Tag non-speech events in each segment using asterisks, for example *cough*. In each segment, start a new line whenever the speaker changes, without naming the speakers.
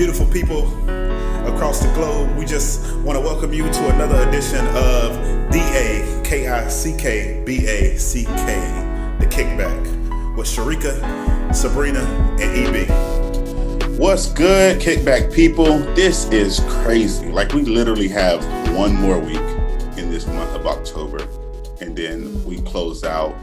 beautiful people across the globe. We just want to welcome you to another edition of D A K I C K B A C K, The Kickback, with Sharika, Sabrina, and EB. What's good, Kickback people? This is crazy. Like, we literally have one more week in this month of October, and then we close out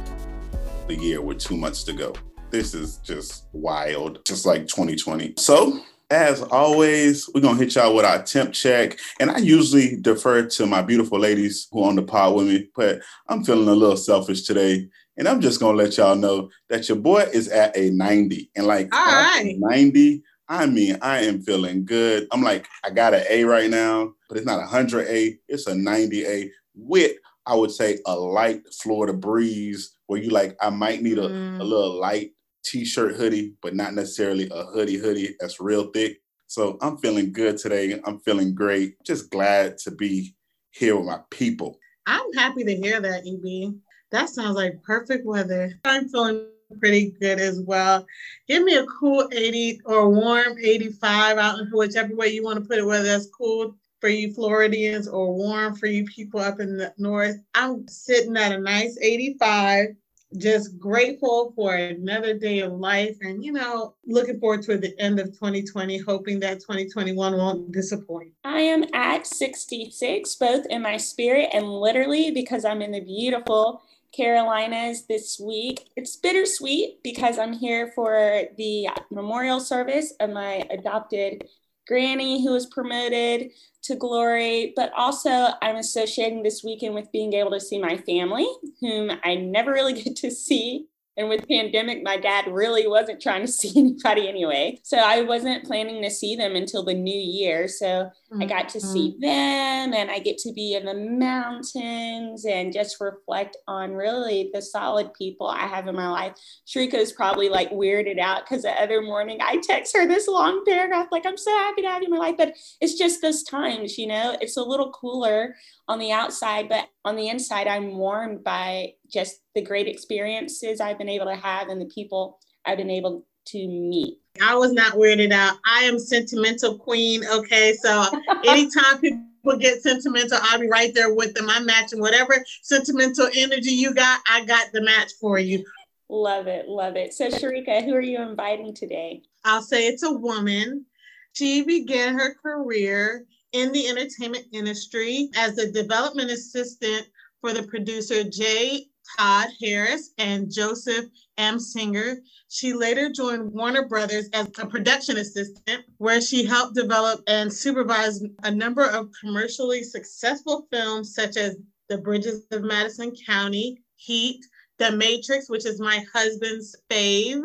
the year with two months to go. This is just wild, just like 2020. So, as always, we're gonna hit y'all with our temp check. And I usually defer to my beautiful ladies who are on the pod with me, but I'm feeling a little selfish today. And I'm just gonna let y'all know that your boy is at a 90. And like
All right.
90, I mean, I am feeling good. I'm like, I got an A right now, but it's not a 100 A, it's a 90 A with, I would say, a light Florida breeze where you like, I might need a,
Mm.
a little light t-shirt hoodie, but not necessarily a hoodie hoodie that's real thick. So I'm feeling good today. I'm feeling great. Just glad to be here with my people.
I'm happy to hear that, EB. That sounds like perfect weather. I'm feeling pretty good as well. Give me a cool 80 or warm 85 out in whichever way you want to put it, whether that's cool for you Floridians or warm for you people up in the north. I'm sitting at a nice 85. Just grateful for another day of life and, you know, looking forward to the end of 2020, hoping that 2021 won't disappoint.
I am at 66, both in my spirit and literally because I'm in the beautiful Carolinas this week. It's bittersweet because I'm here for the memorial service of my adopted granny who was promoted to glory, but also I'm associating this weekend with being able to see my family, whom I never really *laughs* get to see. And with pandemic, my dad really wasn't trying to *laughs* see anybody anyway. So I wasn't planning to see them until the new year. So I got to see mm-hmm. them and I get to be in the mountains and just reflect on really the solid people I have in my life. Sharika is probably like weirded out because the other morning I text her this long paragraph, like, I'm so happy to have you in my life. But it's just those times, you know, it's a little cooler on the outside, but on the inside, I'm warmed by just the great experiences I've been able to have and the people I've been able to meet.
I was not weirded out. I am sentimental queen. Okay, so *laughs* anytime people get sentimental, I'll be right there with them. I'm matching whatever sentimental energy you got. I got the match for you.
Love it, love it. So, Sharika, who are you inviting today?
I'll say it's a woman. She began her career in the entertainment industry as a development assistant for the producer J. Todd Harris and Joseph M. Singer. She later joined Warner Brothers as a production assistant, where she helped develop and supervise a number of commercially successful films, such as The Bridges of Madison County, Heat, The Matrix, which is my husband's fave,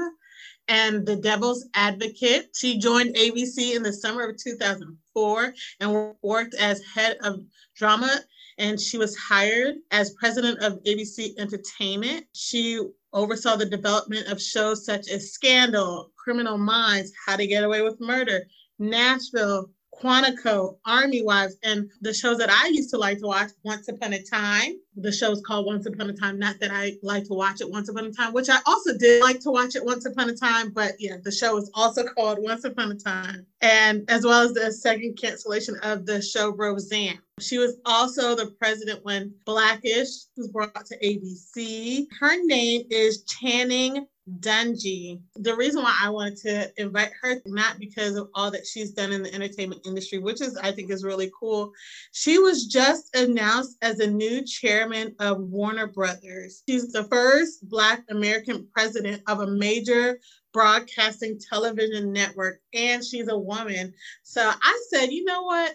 and The Devil's Advocate. She joined ABC in the summer of 2004 and worked as head of drama and she was hired as president of ABC Entertainment. She oversaw the development of shows such as Scandal, Criminal Minds, How to Get Away with Murder, Nashville, Quantico, Army Wives, and the shows that I used to like to watch, Once Upon a Time. The show is called Once Upon a Time. Not that I like to watch it Once Upon a Time, which I also did like to watch it Once Upon a Time, but yeah, the show is also *laughs* called Once Upon a Time. And as well as the second cancellation of the show Roseanne. She was also the president when Blackish was brought to ABC. Her name is Channing Dungey. The reason why I wanted to invite her, not because of all that she's done in the entertainment industry, which is I think is really cool. She was just announced as a new chairman of Warner Brothers. She's the first Black American president of a major broadcasting television network, and she's a woman. So I said, you know what?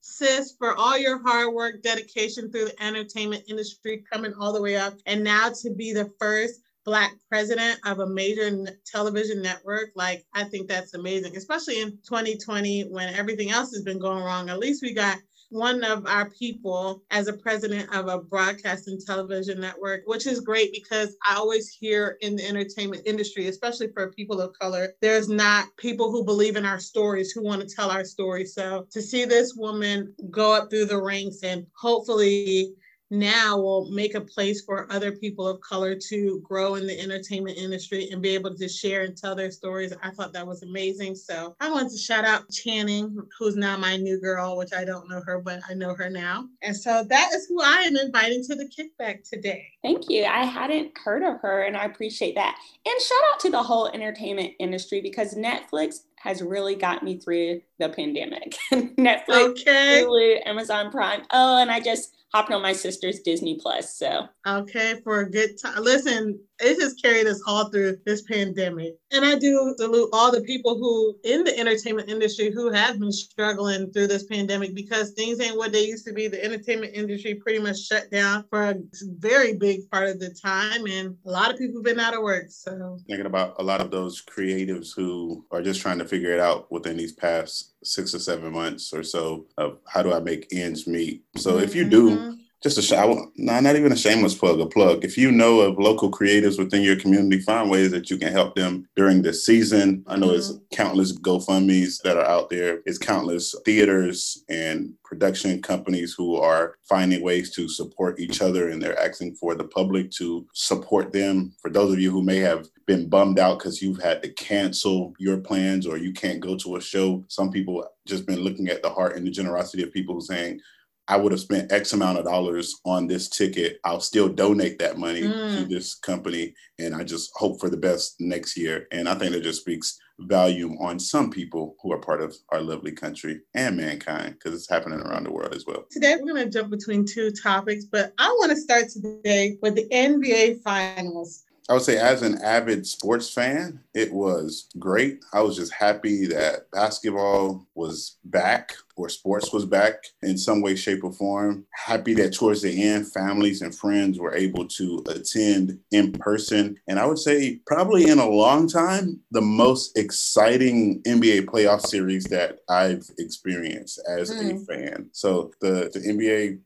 sis, for all your hard work, dedication through the entertainment industry, coming all the way up, and now to be the first Black president of a major television network. Like, I think that's amazing, especially in 2020 when everything else has been going wrong. At least we got one of our people as a president of a broadcasting television network, which is great because I always hear in the entertainment industry, especially for people of color, there's not people who believe in our stories, who want to tell our stories. So to see this woman go up through the ranks and hopefully now will make a place for other people of color to grow in the entertainment industry and be able to share and tell their stories. I thought that was amazing. So I wanted to shout out Channing, who's now my new girl, which I don't know her, but I know her now. And so that is who I am inviting to the kickback today.
Thank you. I hadn't heard of her and I appreciate that. And shout out to the whole entertainment industry because Netflix has really got me through the pandemic. *laughs* Netflix, okay. Hulu, Amazon Prime. Oh, and I just hopping on my sister's Disney Plus. So
okay, for a good time. Listen, it has carried us all through this pandemic. And I do salute all the people who in the entertainment industry who have been struggling through this pandemic because things ain't what they used to be. The entertainment industry pretty much shut down for a very big part of the time. And a lot of people have been out of work. So
thinking about a lot of those creatives who are just trying to figure it out within these past six or seven months or so of how do I make ends meet. So if you do mm-hmm just a sh- no, not even a shameless plug, a plug. If you know of local creatives within your community, find ways that you can help them during this season. I know mm-hmm. it's countless GoFundMe's that are out there. It's countless theaters and production companies who are finding ways to support each other and they're asking for the public to support them. For those of you who may have been bummed out because you've had to cancel your plans or you can't go to a show, some people just been looking at the heart and the generosity of people saying, I would have spent X amount of dollars on this ticket. I'll still donate that money mm. to this company. And I just hope for the best next year. And I think that just speaks volume on some people who are part of our lovely country and mankind because it's happening around the world as well.
Today, we're going to jump between two topics, but I want to start today with the NBA Finals.
I would say, as an avid sports fan, it was great. I was just happy that basketball was back or sports was back in some way, shape, or form. Happy that towards the end, families and friends were able to attend in person. And I would say, probably in a long time, the most exciting NBA playoff series that I've experienced as mm. a hmm. fan. So the, the NBA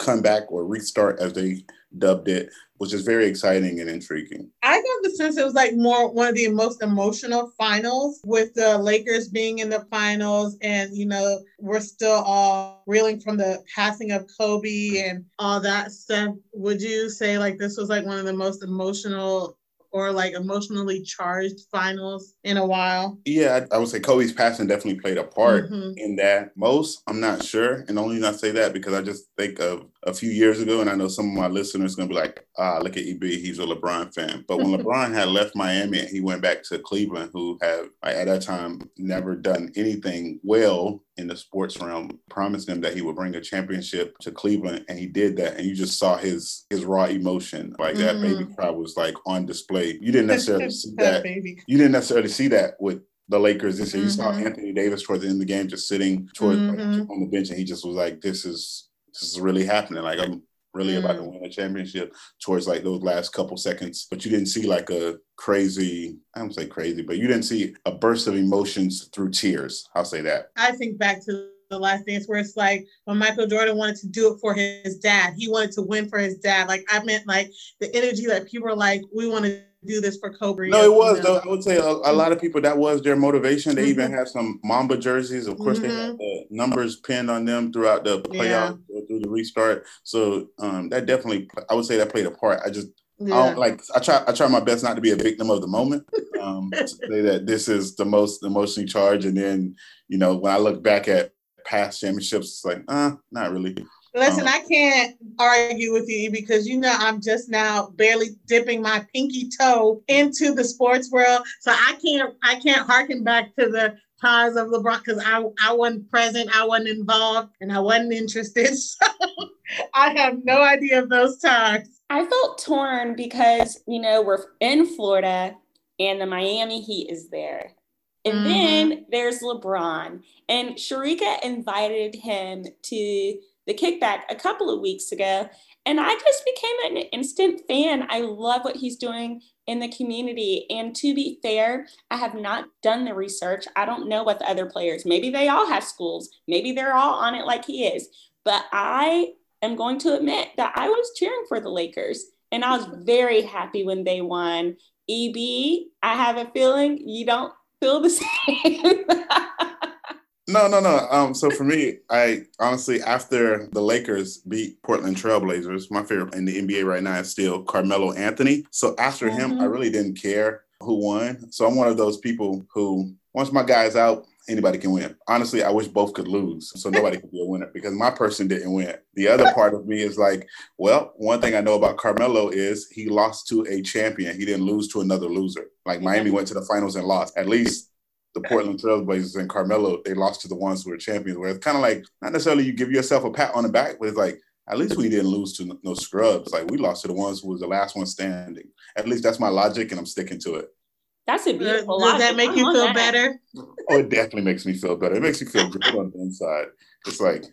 comeback or restart, as they dubbed it, was just very exciting and intriguing.
I got the sense it was like more one of the most emotional finals with the Lakers being in the finals. And, you know, we're still all reeling from the passing of Kobe and all that stuff. Would you say like this was like one of the most emotional or like emotionally charged finals in a while?
Yeah, I, I would say Kobe's passing definitely played a part mm-hmm. in that. Most, I'm not sure. And only not say that because I just think of a few years ago, and I know some of my listeners going to be like, ah, look at EB, he's a LeBron fan. But when *laughs* LeBron had left Miami and he went back to Cleveland, who had at that time never done anything well in the sports realm, promised him that he would bring a championship to Cleveland, and he did that. And you just saw his his raw emotion, like that mm-hmm. baby cry was like on display. You didn't necessarily *laughs* see that. that you didn't necessarily see that with the Lakers this year. Mm-hmm. You saw mm-hmm. Anthony Davis towards the end of the game just sitting towards mm-hmm. on the bench, and he just was like, "This is this is really happening. Like I'm really mm. about to mm. win a championship towards like those last couple seconds. But you didn't see like a crazy, I don't say crazy, but you didn't see a burst of emotions through tears. I'll say that.
I think back to the last dance where it's like when Michael Jordan wanted to do it for his dad. He wanted to win for his dad. Like I meant like the energy that people are like, we want to do this for Kobe.
No, it was though. I would say a, a, lot of people that was their motivation. They mm-hmm. even had some Mamba jerseys. Of course, mm-hmm. they had mm-hmm. the numbers pinned on them throughout the playoff yeah. through the restart. So um, that definitely, I would say that played a part. I just yeah. I don't like. I try. I try my best not to be a victim of the moment. Um, *laughs* say that this is the most emotionally charged, and then you know when I look back at past championships, it's like, uh, not really.
Listen, I can't argue with you because you know I'm just now barely dipping my pinky toe into the sports world, so I can't I can't harken back to the times of LeBron because I I wasn't present, I wasn't involved, and I wasn't interested. *laughs* So I have no idea of those times.
I felt torn because you know we're in Florida and the Miami Heat is there. And mm-hmm. then there's LeBron, and Sharika invited him to the kickback a couple of weeks ago. And I just became an instant fan. I love what he's doing in the community. And to be fair, I have not done the research. I don't know what the other players, maybe they all have schools, maybe they're all on it like he is. But I am going to admit that I was cheering for the Lakers. And I was very happy when they won. EB, I have a feeling you don't feel the *laughs* same.
No, no, no. Um, so for me, I honestly, after the Lakers beat Portland Trailblazers, my favorite in the NBA right now is still Carmelo Anthony. So after mm-hmm. him, I mm-hmm. really didn't care who won. So I'm one of those people who, once my guy's out, anybody can win. Honestly, I wish both could lose so nobody could be a winner because my person didn't win. The other part of me is like, well, one thing I know about Carmelo is he lost to a champion. He didn't lose to another loser. Like Miami went to the finals and lost. At least the Portland Trailblazers and Carmelo, they lost to the ones who were champions. Where it's kind of like not necessarily you give yourself a pat on the back, but it's like at least we didn't lose to no scrubs. Like we lost to the ones who was the last one standing. At least that's my logic, and I'm sticking to it.
That's a beautiful.
Does, does that make you feel that. better?
Oh, it definitely makes me feel better. It makes me feel good on the inside. It's like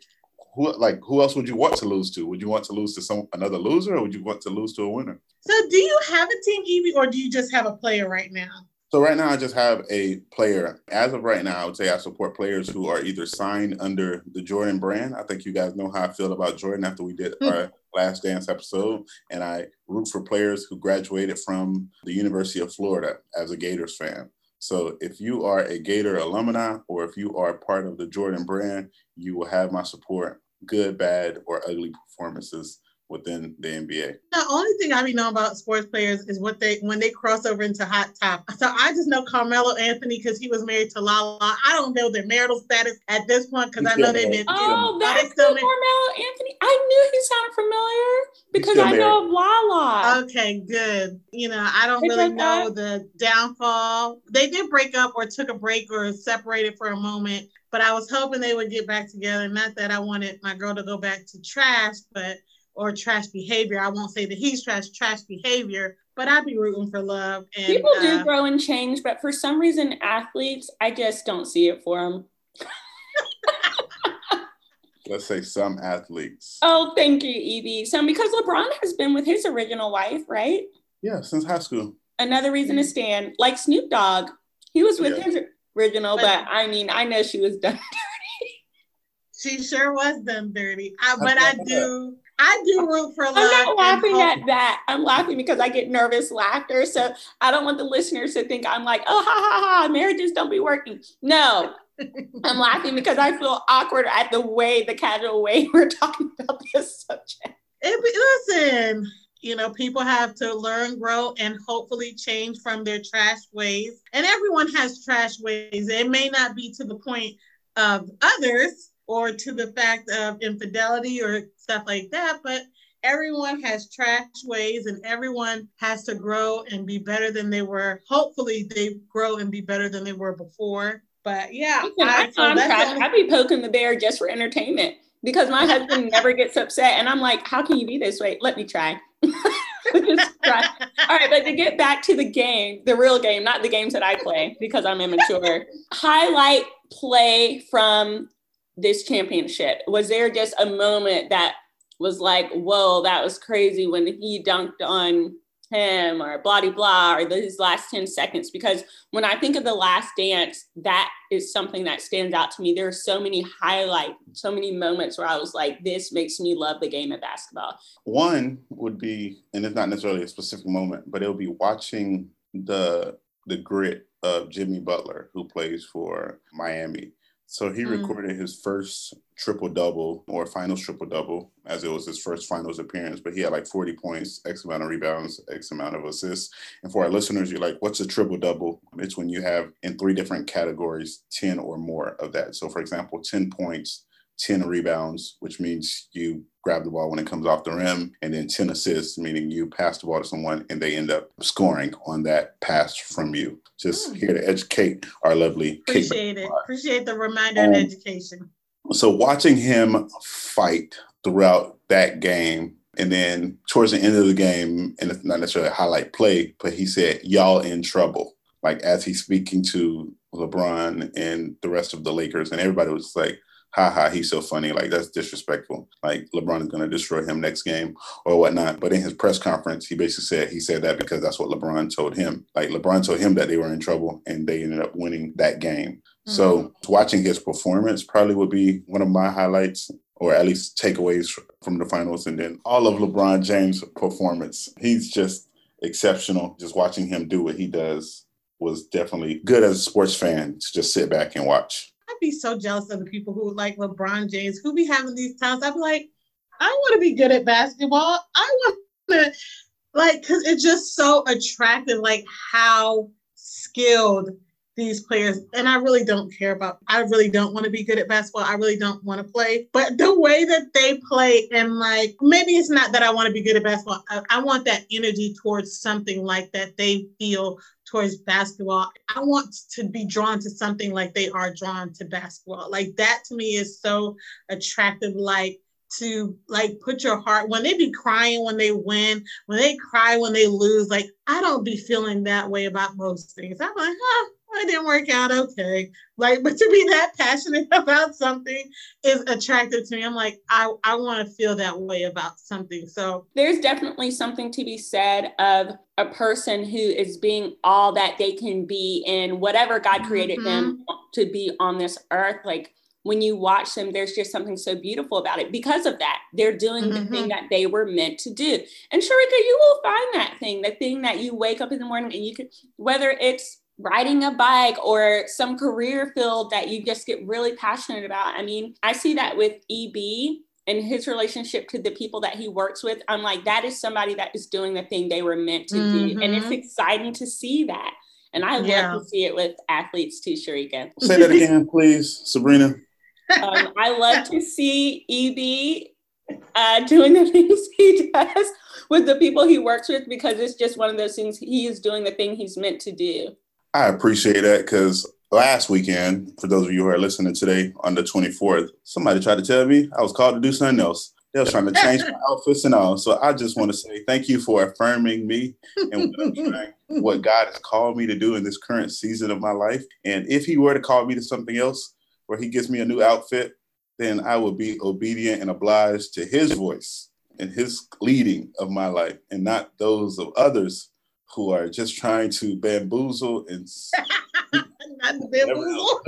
who like who else would you want to lose to? Would you want to lose to some another loser, or would you want to lose to a winner?
So, do you have a team, EB, or do you just have a player right now?
So right now, I just have a player. As of right now, I would say I support players who are either signed under the Jordan brand. I think you guys know how I feel about Jordan after we did mm-hmm. our Last Dance episode, and I root for players who graduated from the University of Florida as a Gators fan. So if you are a Gator alumni or if you are part of the Jordan brand, you will have my support, good, bad, or ugly performances within the NBA.
The only thing I be know about sports players is what they when they cross over into hot top. So I just know Carmelo Anthony because he was married to Lala. I don't know their marital status at this point because I know they've been.
Oh, that's cool, Carmelo Anthony. I knew he sounded familiar because I know of Lala.
Okay, good. You know, I don't they really know up. the downfall. They did break up or took a break or separated for a moment. But I was hoping they would get back together. Not that I wanted my girl to go back to trash, but or trash behavior. I won't say that he's trash, trash behavior, but I'd be rooting for love. And,
People do uh, grow and change, but for some reason, athletes, I just don't see it for them. *laughs*
Let's say some athletes.
Oh, thank you, EB. Some because LeBron has been with his original wife, right?
Yeah, since high school.
Another reason to stand, like Snoop Dogg, he was with yeah. his original, but, but I mean, I know she was done *laughs* dirty.
She sure was done dirty. I, but I do. I do root for love. I'm
not laughing at that. I'm laughing because I get nervous laughter. So I don't want the listeners to think I'm like, oh, ha, ha, ha, marriages don't be working. No, *laughs* I'm laughing because I feel awkward at the way, the casual way *laughs* we're talking about this subject.
It, listen, you know, people have to learn, grow, and hopefully change from their trash ways. And everyone has trash ways. It may not be to the point of others, or to the fact of infidelity or stuff like that, but everyone has trash ways and everyone has to grow and be better than they were. Hopefully, they grow and be better than they were before. But yeah,
I, so I'd be poking the bear just for entertainment because my husband never gets upset. And I'm like, how can you be this way? Let me try. *laughs* try. All right, but to get back to the game, the real game, not the games that I play because I'm immature, highlight play from this championship? Was there just a moment that was like, whoa, that was crazy when he dunked on him or blah, blah, or his last 10 seconds? Because when I think of the last dance, that is something that stands out to me. There are so many highlights, so many moments where I was like, this makes me love the game of basketball.
One would be, and it's not necessarily a specific moment, but it'll be watching the the grit of Jimmy Butler, who plays for Miami so he mm. recorded his first triple double or finals triple double as it was his first finals appearance, but he had like 40 points, X amount of rebounds, X amount of assists. And for our listeners, you're like, what's a triple double? It's when you have in three different categories 10 or more of that. So, for example, 10 points, 10 rebounds, which means you grab the ball when it comes off the rim, and then 10 assists, meaning you pass the ball to someone and they end up scoring on that pass from you. Just mm. here to educate our lovely.
Appreciate it. Appreciate the reminder um, and education.
So watching him fight throughout that game, and then towards the end of the game, and it's not necessarily a highlight play, but he said, "Y'all in trouble." Like as he's speaking to LeBron and the rest of the Lakers, and everybody was like, haha, he's so funny. Like that's disrespectful. Like LeBron is going to destroy him next game or whatnot. But in his press conference, he basically said he said that because that's what LeBron told him. Like LeBron told him that they were in trouble and they ended up winning that game. Mm-hmm. So watching his performance probably would be one of my highlights or at least takeaways from the finals. And then all of LeBron James' performance. He's just exceptional. Just watching him do what he does was definitely good as a sports fan to just sit back and watch.
I be so jealous of the people who like LeBron James, who be having these talents. I'd be like, I want to be good at basketball. I want to like because it's just so attractive, like how skilled these players and I really don't care about I really don't want to be good at basketball. I really don't want to play. But the way that they play and like maybe it's not that I want to be good at basketball. I, I want that energy towards something like that they feel towards basketball. I want to be drawn to something like they are drawn to basketball. Like that to me is so attractive like to like put your heart when they be crying when they win, when they cry when they lose. Like I don't be feeling that way about most things. I'm like, huh, it didn't work out. Okay. Like, but to be that passionate *laughs* about something is attractive to me. I'm like, I, I want to feel that way about something. So
there's definitely something to be said of a person who is being all that they can be in whatever God created mm-hmm. them to be on this earth. Like when you watch them, there's just something so beautiful about it because of that. They're doing mm-hmm. the thing mm-hmm. that they were meant to do. And Sharika, you will find that thing, the thing that you wake up in the morning and you can, whether it's riding a bike or some career field that you just get really passionate about. I mean, I see that with EB and his relationship to the people that he works with. I'm like, that is somebody that is doing the thing they were meant to mm-hmm. do. And it's mm-hmm. exciting to see that. And I yeah. love to see it with athletes too, Sharika.
Say that again, please, Sabrina.
Um, I love to see EB uh, doing the *laughs* things he does with the people he works with because it's just one of those things he is doing the thing he's meant to do.
I appreciate that because last weekend, for those of you who are listening today on the 24th, somebody tried to tell me I was called to do something else. They was trying to change my outfits and all. So I just want to say thank you for affirming me and what, what God has called me to do in this current season of my life. And if He were to call me to something else, where He gives me a new outfit, then I will be obedient and obliged to His voice and His leading of my life, and not those of others who are just trying to bamboozle and *laughs* bamboozle.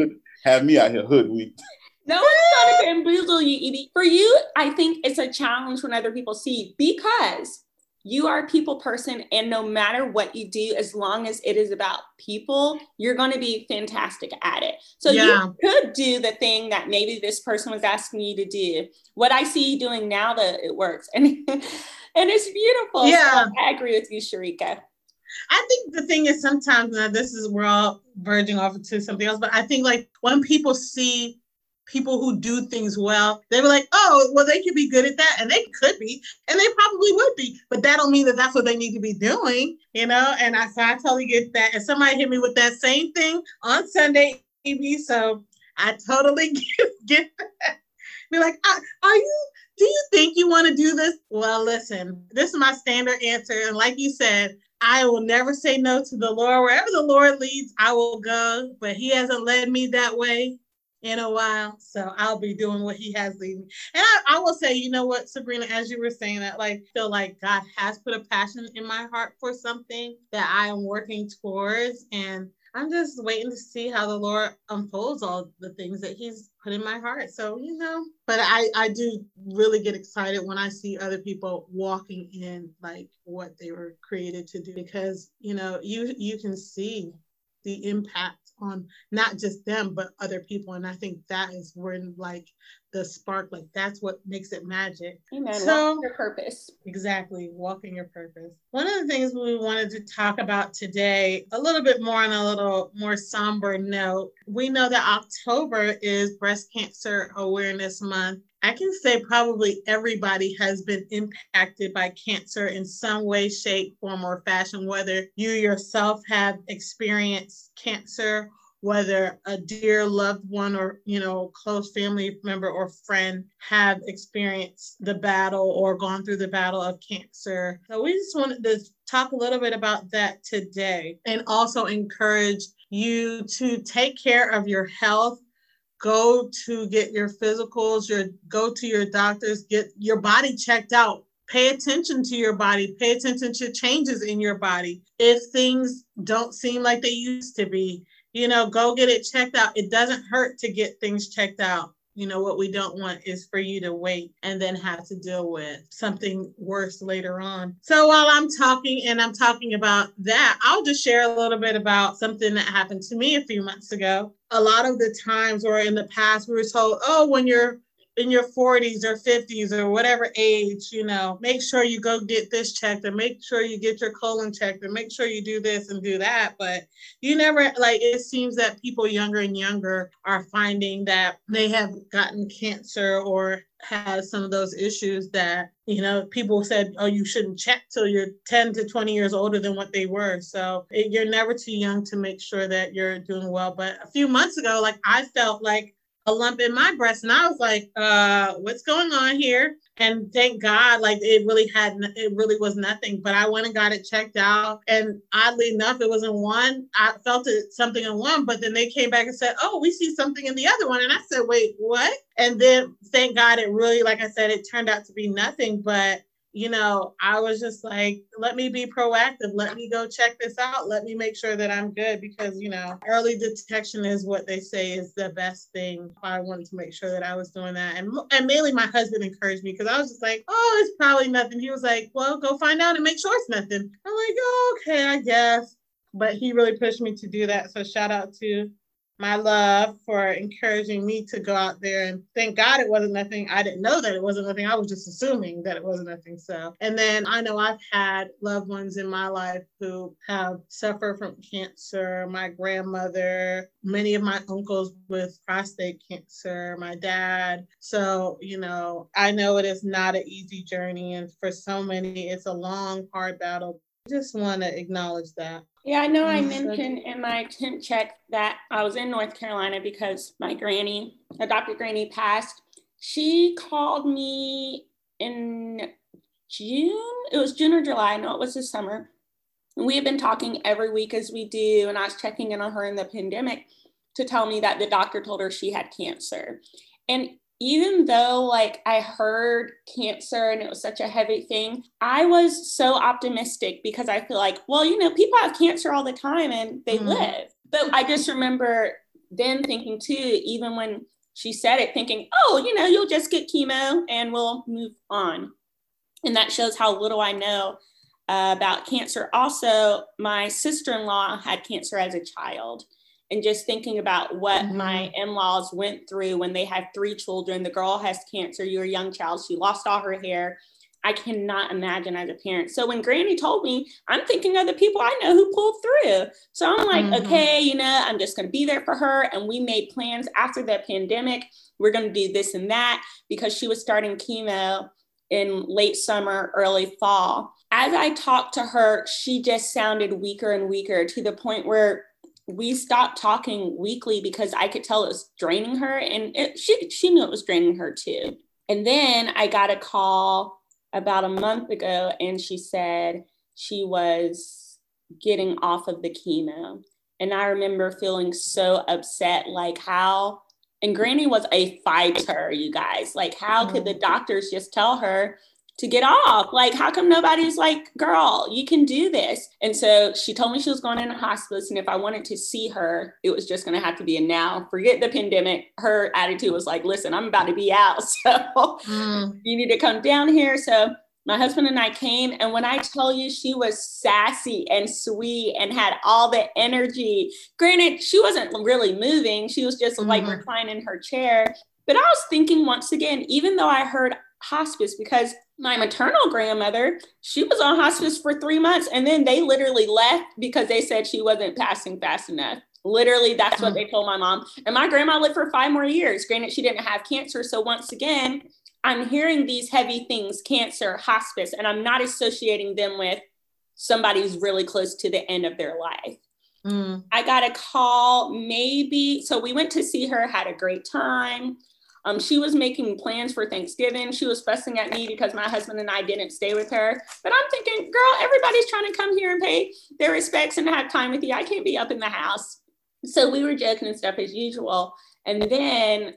have me out here hoodwinked.
No one's trying to bamboozle you, Edie. For you, I think it's a challenge when other people see because you are a people person, and no matter what you do, as long as it is about people, you're going to be fantastic at it. So yeah. you could do the thing that maybe this person was asking you to do. What I see you doing now, that it works, and *laughs* and it's beautiful. Yeah, so I agree with you, Sharika.
I think the thing is sometimes now this is we're all verging off into something else, but I think like when people see people who do things well, they were like, oh, well, they could be good at that, and they could be, and they probably would be, but that don't mean that that's what they need to be doing, you know. And I so I totally get that. And somebody hit me with that same thing on Sunday TV, so I totally *laughs* get, get that. Be like, are you? Do you think you want to do this? Well, listen, this is my standard answer, and like you said, I will never say no to the Lord. Wherever the Lord leads, I will go. But He hasn't led me that way in a while. So I'll be doing what He has lead me. And I, I will say, you know what, Sabrina, as you were saying that, like, feel like God has put a passion in my heart for something that I am working towards. And I'm just waiting to see how the Lord unfolds all the things that He's put in my heart. So, you know, but I, I do really get excited when I see other people walking in like what they were created to do because, you know, you you can see the impact on not just them but other people and i think that is when like the spark like that's what makes it magic.
Amen. so your purpose.
Exactly walking your purpose. One of the things we wanted to talk about today a little bit more on a little more somber note we know that october is breast cancer awareness month. I can say probably everybody has been impacted by cancer in some way, shape, form, or fashion, whether you yourself have experienced cancer, whether a dear loved one or you know close family member or friend have experienced the battle or gone through the battle of cancer so we just wanted to talk a little bit about that today and also encourage you to take care of your health go to get your physicals, your go to your doctors, get your body checked out. Pay attention to your body, pay attention to changes in your body. If things don't seem like they used to be, you know, go get it checked out. It doesn't hurt to get things checked out. You know, what we don't want is for you to wait and then have to deal with something worse later on. So while I'm talking and I'm talking about that, I'll just share a little bit about something that happened to me a few months ago. A lot of the times or in the past, we were told, oh, when you're in your 40s or 50s or whatever age, you know, make sure you go get this checked and make sure you get your colon checked and make sure you do this and do that. But you never, like, it seems that people younger and younger are finding that they have gotten cancer or has some of those issues that you know people said oh you shouldn't check till you're 10 to 20 years older than what they were so it, you're never too young to make sure that you're doing well but a few months ago like i felt like a lump in my breast. And I was like, uh, what's going on here? And thank God, like it really had, it really was nothing. But I went and got it checked out. And oddly enough, it was in one. I felt it something in one, but then they came back and said, oh, we see something in the other one. And I said, wait, what? And then thank God it really, like I said, it turned out to be nothing. But you know, I was just like, let me be proactive. Let me go check this out. Let me make sure that I'm good because, you know, early detection is what they say is the best thing. I wanted to make sure that I was doing that. And, and mainly my husband encouraged me because I was just like, oh, it's probably nothing. He was like, well, go find out and make sure it's nothing. I'm like, oh, okay, I guess. But he really pushed me to do that. So shout out to my love for encouraging me to go out there and thank God it wasn't nothing. I didn't know that it wasn't nothing. I was just assuming that it wasn't nothing. So, and then I know I've had loved ones in my life who have suffered from cancer. My grandmother, many of my uncles with prostate cancer, my dad. So, you know, I know it is not an easy journey. And for so many, it's a long, hard battle. Just want to acknowledge that.
Yeah, I know I um, mentioned in my temp check that I was in North Carolina because my granny, adopted granny, passed. She called me in June. It was June or July. No, it was this summer. And we had been talking every week as we do. And I was checking in on her in the pandemic to tell me that the doctor told her she had cancer. And even though like I heard cancer and it was such a heavy thing, I was so optimistic because I feel like, well, you know, people have cancer all the time and they mm live. But I just remember then thinking too, even when she said it, thinking, oh, you know, you'll just get chemo and we'll move on. And that shows how little I know uh, about cancer. Also, my sister in law had cancer as a child and just thinking about what mm-hmm. my in-laws went through when they had three children. The girl has cancer. You're a young child. She lost all her hair. I cannot imagine as a parent. So when granny told me i'm thinking of the people i know who pulled through. So i'm like mm-hmm. okay you know i'm just going to be there for her. And we made plans after the pandemic. We're going to do this and that because she was starting chemo in late summer early fall. As i talked to her she just sounded weaker and weaker to the point where we stopped talking weekly because I could tell it was draining her, and it, she she knew it was draining her too. And then I got a call about a month ago, and she said she was getting off of the chemo. And I remember feeling so upset, like how. And Granny was a fighter, you guys. Like, how could the mm-hmm. doctors just tell her to get off. Like, how come nobody's like, girl, you can do this? And so she told me she was going into hospice. And if I wanted to see her, it was just going to have to be a now. Forget the pandemic. Her attitude was like, listen, I'm about to be out. *laughs* So mm. you need to come down here. So my husband and I came. And when I tell you she was sassy and sweet and had all the energy, granted, she wasn't really moving, she was just mm-hmm. like reclining in her chair. But I was thinking once again, even though I heard hospice because my maternal grandmother, she was on hospice for three months and then they literally left because they said she wasn't passing fast enough. Literally, that's what they told my mom. And my grandma lived for five more years. Granted, she didn't have cancer. So once again, I'm hearing these heavy things cancer, hospice, and I'm not associating them with somebody who's really close to the end of their life. Mm. I got a call maybe. So we went to see her, had a great time. Um, she was making plans for Thanksgiving. She was fussing at me because my husband and I didn't stay with her. But I'm thinking, girl, everybody's trying to come here and pay their respects and have time with you. I can't be up in the house. So we were joking and stuff as usual. And then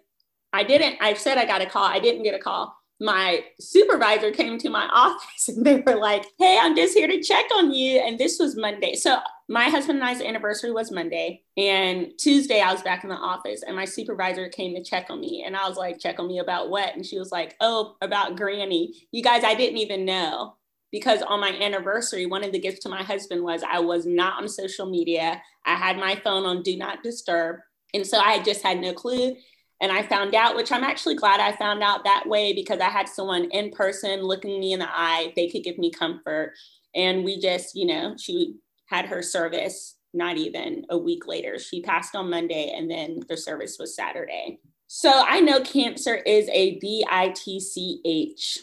I didn't, I said I got a call. I didn't get a call. My supervisor came to my *laughs* office and they were like, Hey, I'm just here to check on you. And this was Monday. So my husband and I's anniversary was Monday. And Tuesday, I was back in the office and my supervisor came to check on me. And I was like, Check on me about what? And she was like, Oh, about Granny. You guys, I didn't even know because on my anniversary, one of the gifts to my husband was I was not on social media. I had my phone on do not disturb. And so I just had no clue. And I found out, which I'm actually glad I found out that way because I had someone in person looking me in the eye. They could give me comfort. And we just, you know, she had her service not even a week later. She passed on Monday and then the service was Saturday. So I know cancer is a B I T C H.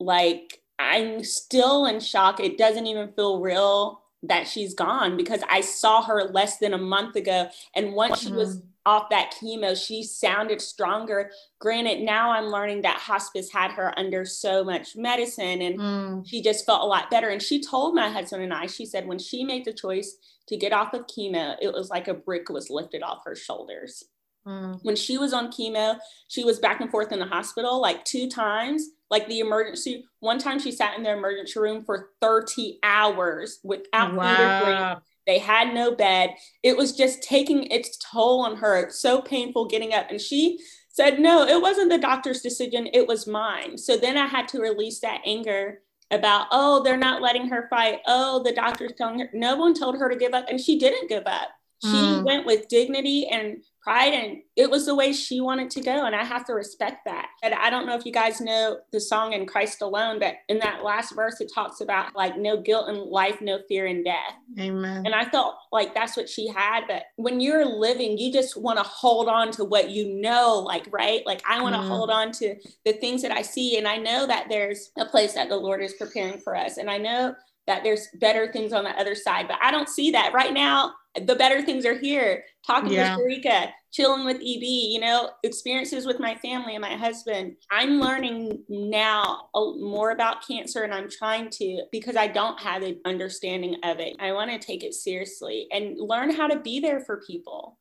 Like, I'm still in shock. It doesn't even feel real that she's gone because I saw her less than a month ago. And once she was mm-hmm off that chemo, she sounded stronger. Granted, now I'm learning that hospice had her under so much medicine and mm. she just felt a lot better. And she told my husband and I, she said, when she made the choice to get off of chemo, it was like a brick was lifted off her shoulders. Mm. When she was on chemo, she was back and forth in the hospital like two times. Like the emergency, one time she sat in the emergency room for 30 hours without wow. They had no bed. It was just taking its toll on her. It's so painful getting up. And she said, No, it wasn't the doctor's decision, it was mine. So then I had to release that anger about, oh, they're not letting her fight. Oh, the doctor's telling her. No one told her to give up, and she didn't give up. She mm. went with dignity and pride and it was the way she wanted to go and i have to respect that. And i don't know if you guys know the song in christ alone but in that last verse it talks about like no guilt in life no fear in death.
Amen.
And i felt like that's what she had but when you're living you just want to hold on to what you know like right? Like i want to mm. hold on to the things that i see and i know that there's a place that the lord is preparing for us. And i know that there's better things on the other side but i don't see that right now the better things are here. Talking yeah. with Sharika, chilling with EB, you know, experiences with my family and my husband. I'm learning now more about cancer and I'm trying to because I don't have an understanding of it. I want to take it seriously and learn how to be there for people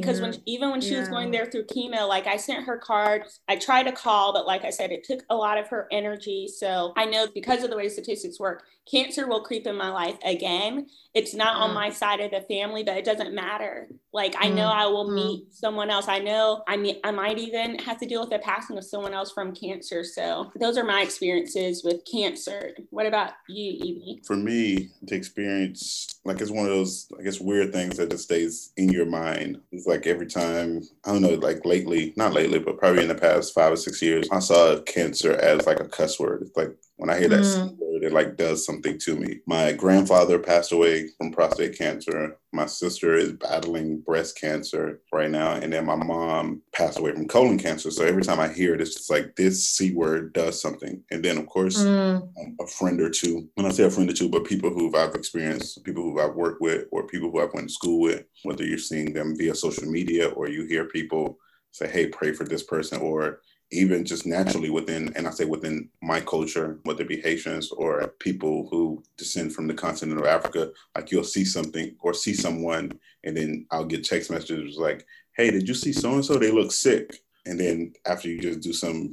because when even when she yeah. was going there through chemo like i sent her cards. I tried to call but like i said it took a lot of her energy. So i know because of the way statistics work cancer will creep in my life again. It's not on mm. my side of the family but it doesn't matter. Like i know mm. i will meet mm. someone else. I know i mean i might even have to deal with the passing of someone else from cancer. So those are my experiences with cancer. What about you EB?
For me to experience like it's one of those i guess weird things that just stays in your mind like every time i don't know like lately not lately but probably in the past five or six years i saw cancer as like a cuss word. It's like when I hear that mm. word, it like does something to me. My grandfather passed away from prostate cancer. My sister is battling breast cancer right now. And then my mom passed away from colon cancer. So every time I hear it, it's just like this C word does something. And then, of course, mm. A friend or two, when I say a friend or two, but people who I've experienced, people who I've worked with, or people who I've went to school with, whether you're seeing them via social media or you hear people say, hey, pray for this person, or even just naturally within, and I say within my culture, whether it be Haitians or people who descend from the continent of Africa, like you'll see something or see someone, and then I'll get text messages like, hey, did you see so and so? They look sick. And then after you just do some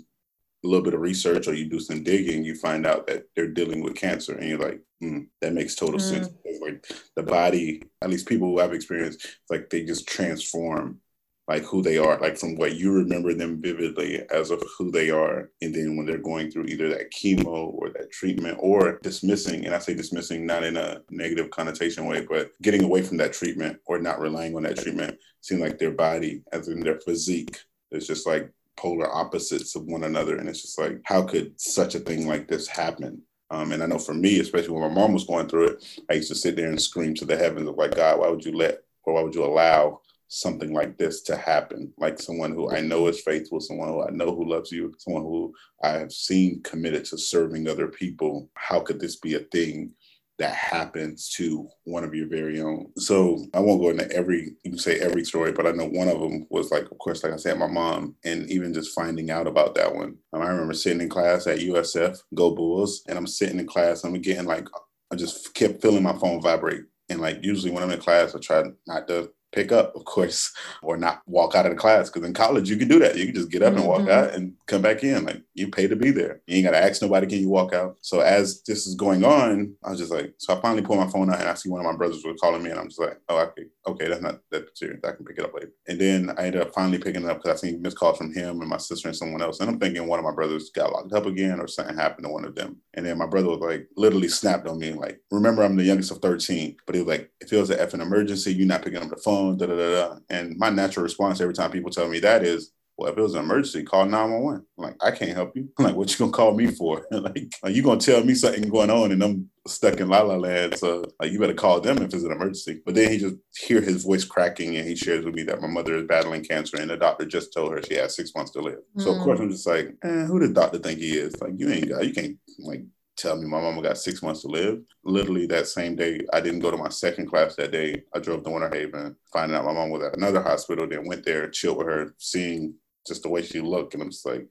a little bit of research or you do some digging, you find out that they're dealing with cancer, and you're like, mm, that makes total mm. sense. Like the body, at least people who have experienced, like they just transform like who they are, like from what you remember them vividly as of who they are. And then when they're going through either that chemo or that treatment or dismissing, and I say dismissing not in a negative connotation way, but getting away from that treatment or not relying on that treatment, seem like their body, as in their physique, is just like polar opposites of one another. And it's just like, how could such a thing like this happen? Um, and I know for me, especially when my mom was going through it, I used to sit there and scream to the heavens of like, God, why would you let or why would you allow something like this to happen. Like someone who I know is faithful, someone who I know who loves you, someone who I have seen committed to serving other people. How could this be a thing that happens to one of your very own? So I won't go into every, you can say every story, but I know one of them was like, of course, like I said, my mom, and even just finding out about that one. Um, I remember sitting in class at USF, Go Bulls, and I'm sitting in class, I'm getting like, I just kept feeling my phone vibrate. And like usually when I'm in class, I try not to pick up, of course, or not walk out of the class. Because in college, you can do that. You can just get up mm-hmm. and walk mm-hmm. out and come back in. Like you pay to be there. You ain't got to ask nobody, can you walk out? So as this is going on, I was just like, so I finally pull my phone out and I see one of my brothers was calling me and I'm just like, oh, okay, okay, that's not that serious. I can pick it up later. And then I ended up finally picking it up because I seen missed calls from him and my sister and someone else. And I'm thinking one of my brothers got locked up again or something happened to one of them. And then my brother was like, literally snapped on me, like, remember I'm the youngest of 13, but he was like, if it was an effing emergency, you're not picking up the phone, da da da. And my natural response every time people tell me that is, well, if it was an emergency, call 911. I'm like, I can't help you. *laughs* Like, what you gonna call me for? *laughs* like, like, you gonna tell me something going on and I'm stuck in La La Land. So like you better call them if it's an emergency. But then he just hear his voice cracking and he shares with me that my mother is battling cancer and the doctor just told her she has six months to live. Mm. So of course mm. I'm just like, eh, who the doctor think he is? Like you ain't got you can't like tell me my mama got six months to live. Literally that same day, I didn't go to my second class that day. I drove to Winter Haven, finding out my mom was at another hospital, then went there, chilled with her, seeing just the way she looked. And I'm just like,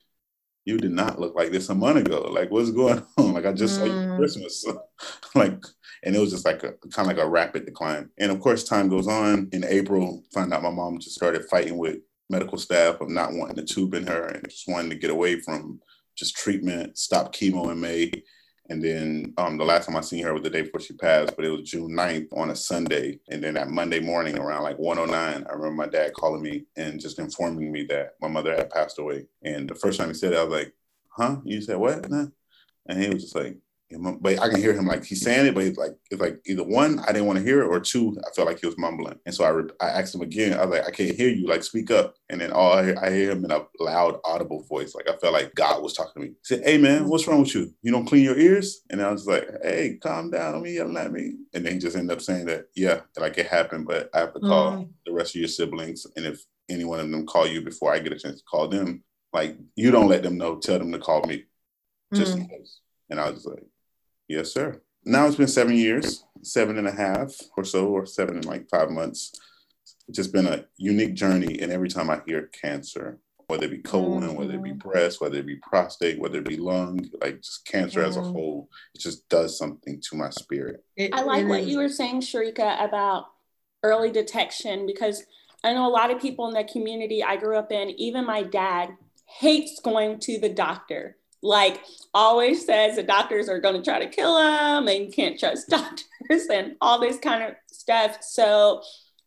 you did not look like this a month ago. Like, what's going *laughs* on? Like, I just mm. saw you mm. Christmas. *laughs* like, and it was just like a kind of like a rapid decline. And of course, time goes on. In April, find out my mom just started fighting with medical staff of not wanting the tube in her and just wanting to get away from just treatment, stop chemo in May. And then um, the last time I seen her was the day before she passed, but it was June 9th on a Sunday. And then that Monday morning around like 109, I remember my dad calling me and just informing me that my mother had passed away. And the first time he said it, I was like, huh? You said what? And he was just like, but I can hear him like he's saying it, but it's like it's like either one, I didn't want to hear it, or two, I felt like he was mumbling. And so I, re- I asked him again. I was like, I can't hear you. Like, speak up. And then all I hear, I hear him in a loud, audible voice. Like I felt like God was talking to me. He said, "Hey man, what's wrong with you? You don't clean your ears?" And I was like, "Hey, calm down. Don't be yelling at me." And then he just ended up saying that, yeah, like it happened, but I have to call mm. the rest of your siblings, and if any one of them call you before I get a chance to call them, like you don't let them know. Tell them to call me, just mm. in case. And I was like Yes, sir. Now it's been seven years, seven and a half or so, or seven and like five months. It's just been a unique journey. And every time I hear cancer, whether it be colon, mm-hmm. whether it be breast, whether it be prostate, whether it be lung, like just cancer mm-hmm. as a mm-hmm. whole, it just does something to my spirit.
I like what you were saying, Sharika, about early detection because I know a lot of people in the community I grew up in, even my dad hates going to the doctor like always says the doctors are going to try to kill him and you can't trust *laughs* doctors and all this kind of stuff. So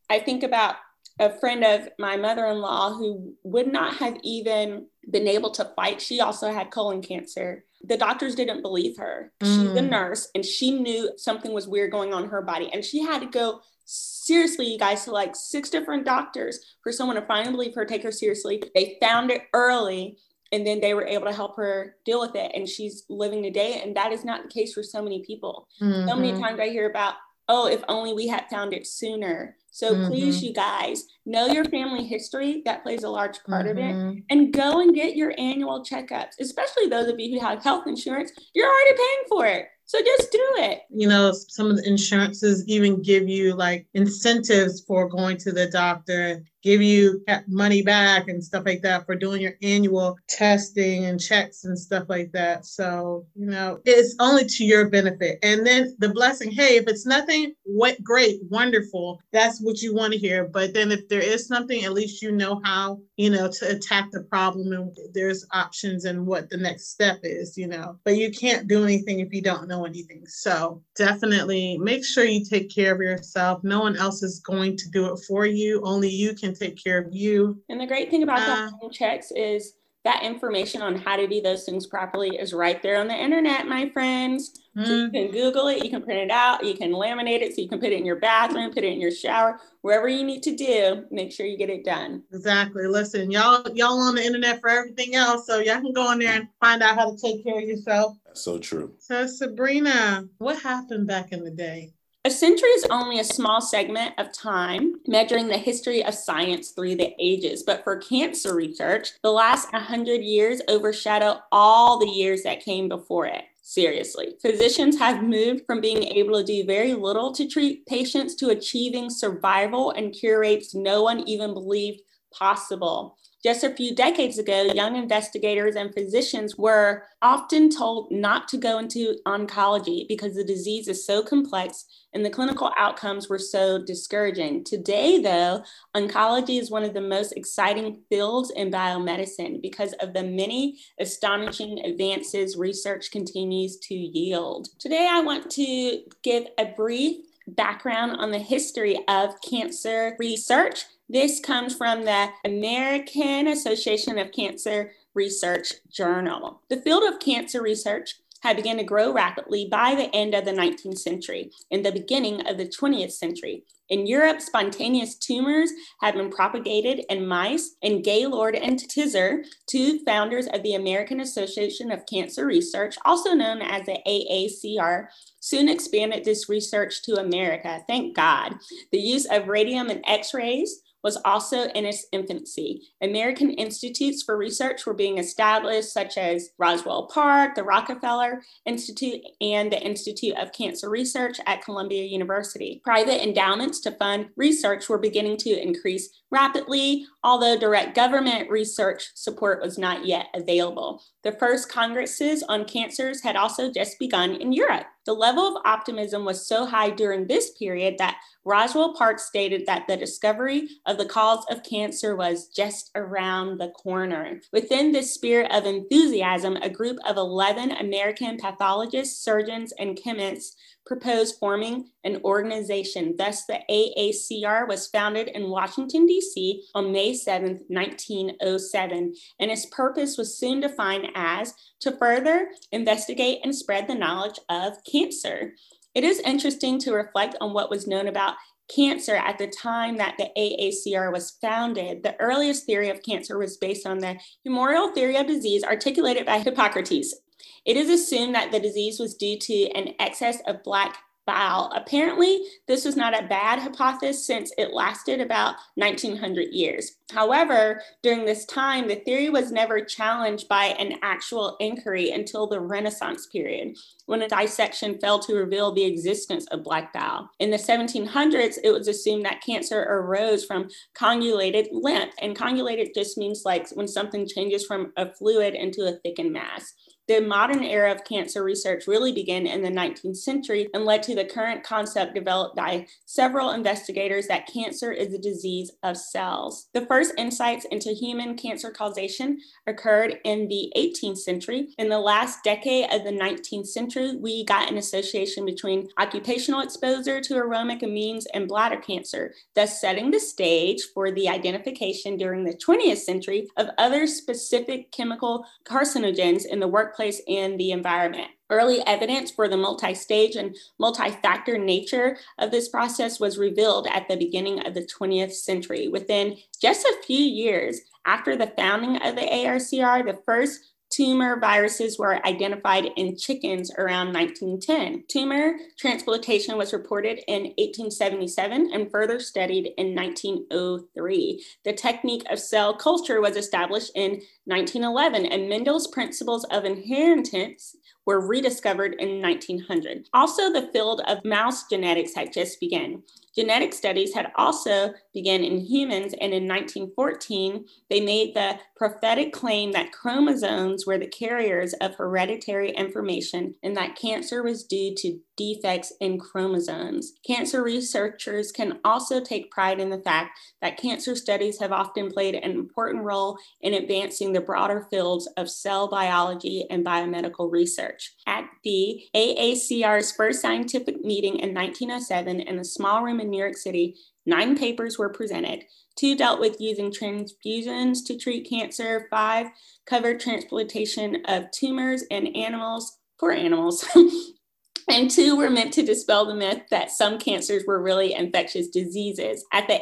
I think about a friend of my mother-in-law who would not have even been able to fight. She also had colon cancer. The doctors didn't believe her. Mm. She's a nurse and she knew something was weird going on in her body. And she had to go seriously, you guys, to like six different doctors for someone to finally believe her, take her seriously. They found it early and then they were able to help her deal with it and she's living today and that is not the case for so many people mm-hmm. so many mm-hmm. times i hear about oh if only we had found it sooner so mm-hmm. please you guys know your family history that plays a large part mm-hmm. of it mm-hmm. and go and get your annual checkups especially those of you who have health insurance you're already paying for it so just do it.
You know, some of the insurances even give you like incentives for going to the doctor, give you money back and stuff like that for doing your annual testing and checks and stuff like that. So, you know, it's only to your benefit. And then the blessing, hey, if it's nothing, what great, wonderful. That's what you want to hear. But then if there is something, at least you know how, you know, to attack the problem and there's options and what the next step is, you know. But you can't do anything if you don't know anything. So definitely make sure you take care of yourself. No one else is going to do it for you. Only you can take care of you.
And the great thing about uh, the checks is that information on how to do those things properly is right there on the internet, my friends. Mm-hmm. So you can Google it, you can print it out, you can laminate it so you can put it in your bathroom, put it in your shower, wherever you need to do, make sure you get it done.
Exactly. Listen, y'all, y'all on the internet for everything else. So y'all can go in there and find out how to take care of yourself.
So true.
So Sabrina, what happened back in the day?
A century is only a small segment of time measuring the history of science through the ages. But for cancer research, the last 100 years overshadow all the years that came before it. Seriously, physicians have moved from being able to do very little to treat patients to achieving survival and cure rates no one even believed possible. Just a few decades ago, young investigators and physicians were often told not to go into oncology because the disease is so complex and the clinical outcomes were so discouraging. Today, though, oncology is one of the most exciting fields in biomedicine because of the many astonishing advances research continues to yield. Today, I want to give a brief background on the history of cancer research. This comes from the American Association of Cancer Research Journal. The field of cancer research had begun to grow rapidly by the end of the 19th century and the beginning of the 20th century. In Europe, spontaneous tumors had been propagated in mice, and Gaylord and Tyzzer, two founders of the American Association of Cancer Research, also known as the AACR, soon expanded this research to America. Thank God. The use of radium and X rays was also in its infancy. American institutes for research were being established, such as Roswell Park, the Rockefeller Institute, and the Institute of Cancer Research at Columbia University. Private endowments to fund research were beginning to increase rapidly, although direct government research support was not yet available. The first congresses on cancers had also just begun in Europe. The level of optimism was so high during this period that Roswell Park stated that the discovery of the cause of cancer was just around the corner. Within this spirit of enthusiasm, a group of 11 American pathologists, surgeons, and chemists proposed forming an organization. Thus, the AACR was founded in Washington, D.C. on May 7, 1907, and its purpose was soon defined as to further investigate and spread the knowledge of cancer. It is interesting to reflect on what was known about cancer at the time that the AACR was founded. The earliest theory of cancer was based on the humoral theory of disease articulated by Hippocrates. It is assumed that the disease was due to an excess of black bile. Apparently, this was not a bad hypothesis since it lasted about 1900 years. However, during this time, the theory was never challenged by an actual inquiry until the Renaissance period, when a dissection failed to reveal the existence of black bile. In the 1700s, it was assumed that cancer arose from convoluted lymph, and convoluted just means like when something changes from a fluid into a thickened mass. The modern era of cancer research really began in the 19th century and led to the current concept developed by several investigators that cancer is a disease of cells. The first insights into human cancer causation occurred in the 18th century. In the last decade of the 19th century, we got an association between occupational exposure to aromatic amines and bladder cancer, thus setting the stage for the identification during the 20th century of other specific chemical carcinogens in the work workplace and the environment. Early evidence for the multi stage and multi factor nature of this process was revealed at the beginning of the 20th century. Within just a few years after the founding of the AACR, the first tumor viruses were identified in chickens around 1910. Tumor transplantation was reported in 1877 and further studied in 1903. The technique of cell culture was established in 1911, and Mendel's principles of inheritance were rediscovered in 1900. Also, the field of mouse genetics had just begun. Genetic studies had also begun in humans, and in 1914, they made the prophetic claim that chromosomes were the carriers of hereditary information and that cancer was due to defects in chromosomes. Cancer researchers can also take pride in the fact that cancer studies have often played an important role in advancing the broader fields of cell biology and biomedical research. At the AACR's first scientific meeting in 1907 in a small room in New York City, nine papers were presented. Two dealt with using transfusions to treat cancer, five covered transplantation of tumors in animals for animals. *laughs* and two were meant to dispel the myth that some cancers were really infectious diseases. At the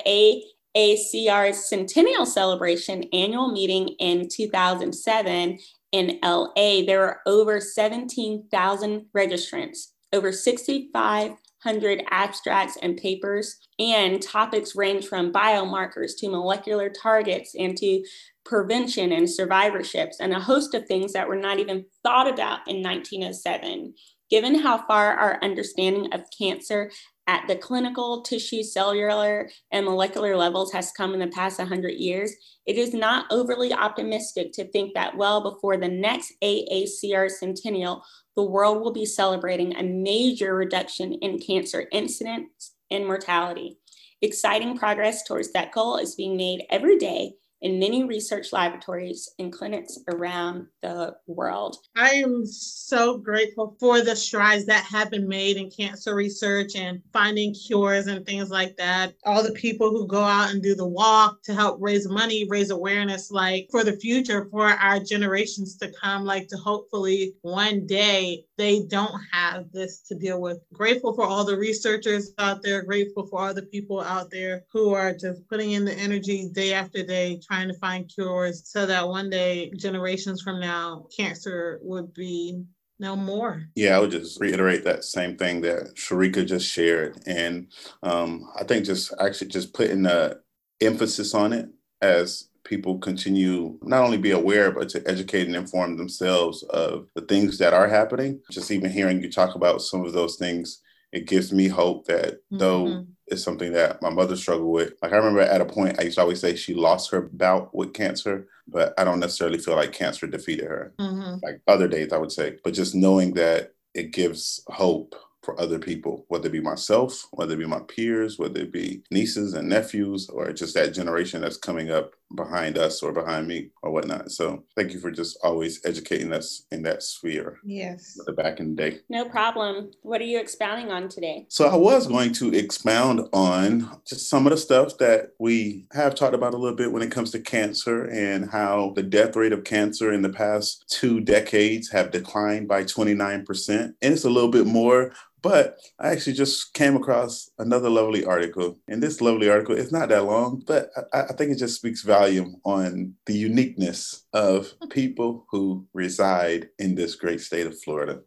AACR's centennial celebration annual meeting in 2007 in LA, there were over 17,000 registrants, over 65 100 abstracts and papers, and topics range from biomarkers to molecular targets and to prevention and survivorships, and a host of things that were not even thought about in 1907. Given how far our understanding of cancer at the clinical, tissue, cellular, and molecular levels has come in the past 100 years, it is not overly optimistic to think that well before the next AACR centennial, the world will be celebrating a major reduction in cancer incidence and mortality. Exciting progress towards that goal is being made every day in many research laboratories and clinics around the world.
I am so grateful for the strides that have been made in cancer research and finding cures and things like that. All the people who go out and do the walk to help raise money, raise awareness, like for the future, for our generations to come, like to hopefully one day they don't have this to deal with. Grateful for all the researchers out there, grateful for all the people out there who are just putting in the energy day after day trying to find cures so that one day, generations from now, cancer would be no more.
Yeah, I would just reiterate that same thing that Sharika just shared. And um, I think just actually just putting the emphasis on it as people continue not only be aware but to educate and inform themselves of the things that are happening just even hearing you talk about some of those things it gives me hope that mm-hmm. though it's something that my mother struggled with. Like I remember at a point I used to always say she lost her bout with cancer, but I don't necessarily feel like cancer defeated her. Mm-hmm. Like other days I would say, but just knowing that it gives hope for other people, whether it be myself, whether it be my peers, whether it be nieces and nephews, or just that generation that's coming up behind us or behind me or whatnot. So thank you for just always educating us in that sphere.
Yes.
The back in the day.
No problem. What are you expounding on today?
So I was going to expound on just some of the stuff that we have talked about a little bit when it comes to cancer and how the death rate of cancer in the past two decades have declined by 29%. And it's a little bit more but I actually just came across another lovely article. And this lovely article, it's not that long, but I, I, think it just speaks volume on the uniqueness of people who reside in this great state of Florida.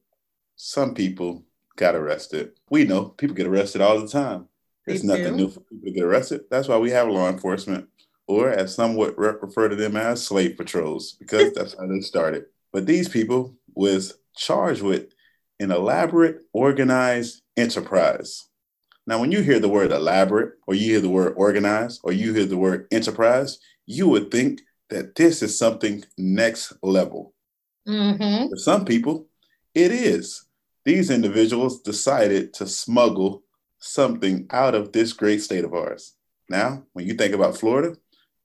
Some people got arrested. We know people get arrested all the time. It's nothing new for people to get arrested. That's why we have law enforcement, or as some would refer to them as slave patrols, because *laughs* that's how they started. But these people was charged with an elaborate, organized enterprise. Now, when you hear the word elaborate, or you hear the word organized, or you hear the word enterprise, you would think that this is something next level. Mm-hmm. For some people, it is. These individuals decided to smuggle something out of this great state of ours. Now, when you think about Florida,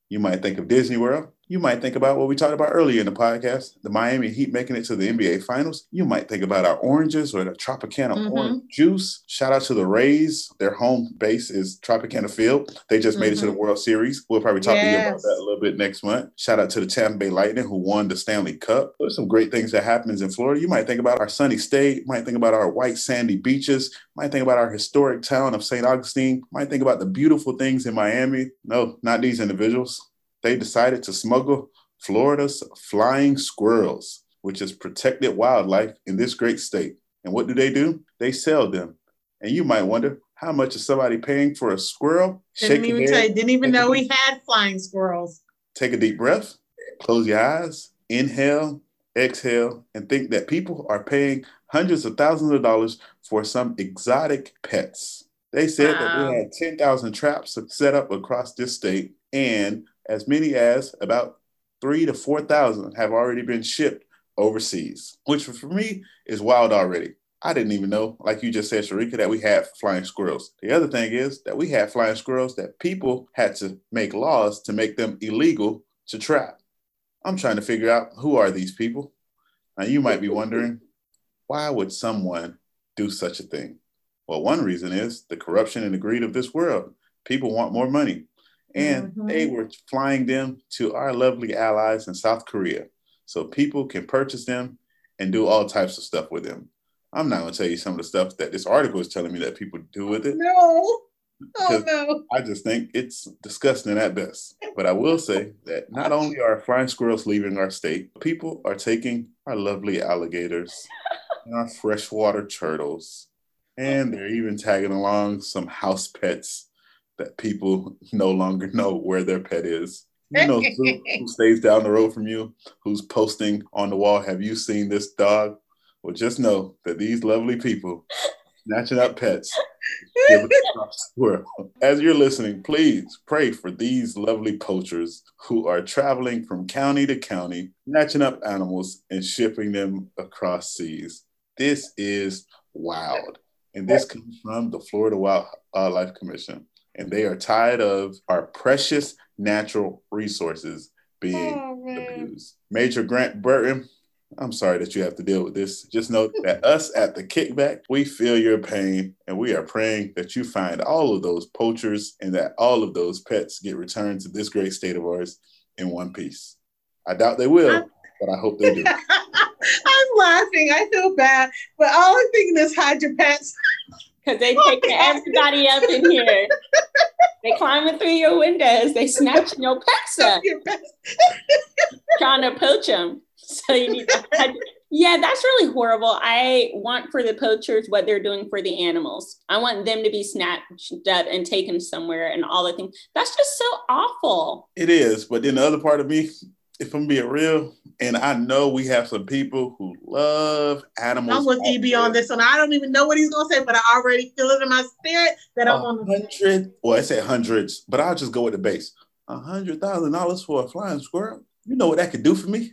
you might think of Disney World, you might think about what we talked about earlier in the podcast, the Miami Heat making it to the NBA Finals. You might think about our oranges or the Tropicana mm-hmm. orange juice. Shout out to the Rays. Their home base is Tropicana Field. They just mm-hmm. made it to the mm-hmm. World Series. We'll probably talk yes. to you about that a little bit next month. Shout out to the Tampa Bay Lightning who won the Stanley Cup. There's some great things that happens in Florida. You might think about our sunny state. You might think about our white sandy beaches. You might think about our historic town of St. Augustine. You might think about the beautiful things in Miami. No, not these individuals they decided to smuggle Florida's flying squirrels, which is protected wildlife in this great state. And what do they do? They sell them. And you might wonder, how much is somebody paying for a squirrel?
Didn't even, tell you, didn't even know we had flying squirrels.
Take a deep breath, close your eyes, inhale, exhale, and think that people are paying hundreds of thousands of dollars for some exotic pets. They said wow. that we had 10,000 traps set up across this state, and as many as about three to 4,000 have already been shipped overseas, which for me is wild already. I didn't even know, like you just said, Sharika, that we had flying squirrels. The other thing is that we had flying squirrels that people had to make laws to make them illegal to trap. I'm trying to figure out who are these people. Now you might be wondering, why would someone do such a thing? Well, one reason is the corruption and the greed of this world. People want more money and mm-hmm. they were flying them to our lovely allies in South Korea so people can purchase them and do all types of stuff with them. I'm not going to tell you some of the stuff that this article is telling me that people do with it.
No. Oh no.
I just think it's disgusting at best. But I will say that not only are flying squirrels leaving our state, people are taking our lovely alligators and our freshwater turtles. And they're even tagging along some house pets that people no longer *laughs* know where their pet is. You know who *laughs* stays down the road from you, who's posting on the wall, have you seen this dog? Well, just know that these lovely people snatching up pets. *laughs* As you're listening, please pray for these lovely poachers who are traveling from county to county, snatching up animals and shipping them across seas. This is wild. And this comes from the Florida Wildlife Commission. And they are tired of our precious natural resources being oh, abused. Major Grant Burton, I'm sorry that you have to deal with this. Just know that *laughs* us at the kickback, we feel your pain and we are praying that you find all of those poachers and that all of those pets get returned to this great state of ours in one piece. I doubt they will, but I hope they do. *laughs*
I'm laughing. I feel bad, but all I'm thinking is hide your pets. *laughs*
Because they take everybody up in here. They climbing through your windows. They snatching your pets up. Your pets. Trying to poach them. So you need to. Yeah, that's really horrible. I want for the poachers what they're doing for the animals. I want them to be snatched up and taken somewhere and all the things. That's just so awful.
It is. But then the other part of me, if I'm being real, and I know we have some people who love animals.
I'm with EB on this one. I don't even know what he's gonna say, but I already feel it in my spirit that I'm on the
hundred. Well, I said hundreds, but I'll just go with the base. A hundred thousand dollars for a flying squirrel. You know what that could do for me?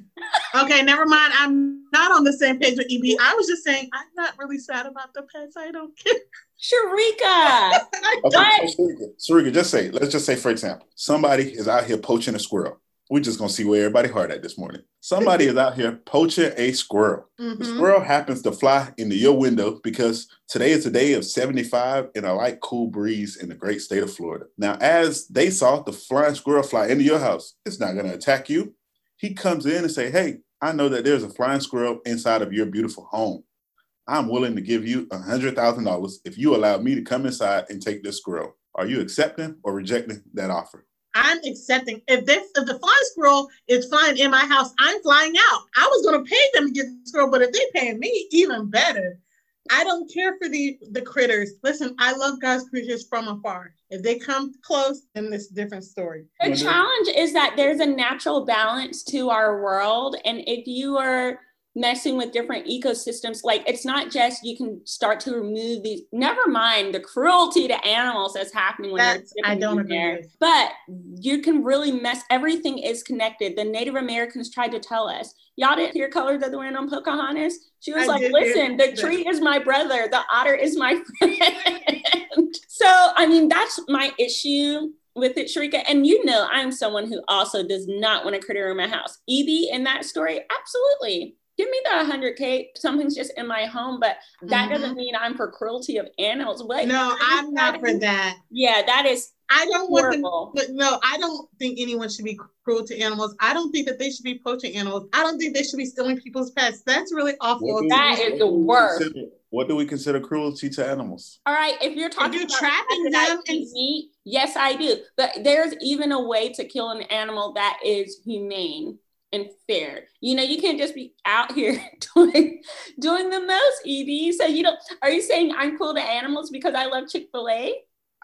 okay, never mind. I'm not on the same page with EB. I was just saying I'm not really sad about the pets. I don't care.
Sharika. *laughs*
okay, Sharika, Sharika, just say, let's just say, for example, somebody is out here poaching a squirrel we're just gonna see where everybody heart at this morning. Somebody is out here poaching a squirrel. Mm-hmm. The squirrel happens to fly into your window because today is a day of 75 and a light cool breeze in the great state of Florida. Now, as they saw the flying squirrel fly into your house, it's not gonna attack you. He comes in and say, Hey, I know that there's a flying squirrel inside of your beautiful home. I'm willing to give you a hundred thousand dollars if you allow me to come inside and take this squirrel. Are you accepting or rejecting that offer?
I'm accepting. If this, if the flying squirrel is flying in my house, I'm flying out. I was to pay them to get the squirrel, but if they pay me, even better. I don't care for the the critters. Listen, I love God's creatures from afar. If they come close, then it's a different story.
The challenge is that there's a natural balance to our world, and if you are messing with different ecosystems. Like it's not just you can start to remove these never mind the cruelty to animals that's happening when
that's, i don't agree there
but you can really mess everything is connected. The native americans tried to tell us y'all didn't hear colors of the wind on pocahontas? She was I like listen the tree is my brother. The otter is my *laughs* friend. *laughs* So i mean that's my issue with it, Sharika. And you know, I'm someone who also does not want a critter in my house. EB in that story, absolutely give me the 100k something's just in my home but that mm-hmm. doesn't mean i'm for cruelty of animals.
What? no i'm not for that.
Yeah that is
i don't horrible. want them but no i don't think anyone should be cruel to animals. I don't think that they should be poaching animals. I don't think they should be stealing people's pets. That's really awful.
that is the worst.
consider, what do we consider cruelty to animals?
All right if you're talking if you're trapping them and meat yes i do but there's even a way to kill an animal that is humane and fair. You know, you can't just be out here *laughs* doing doing the most, EB. So you don't are you saying I'm cool to animals because I love Chick-fil-A?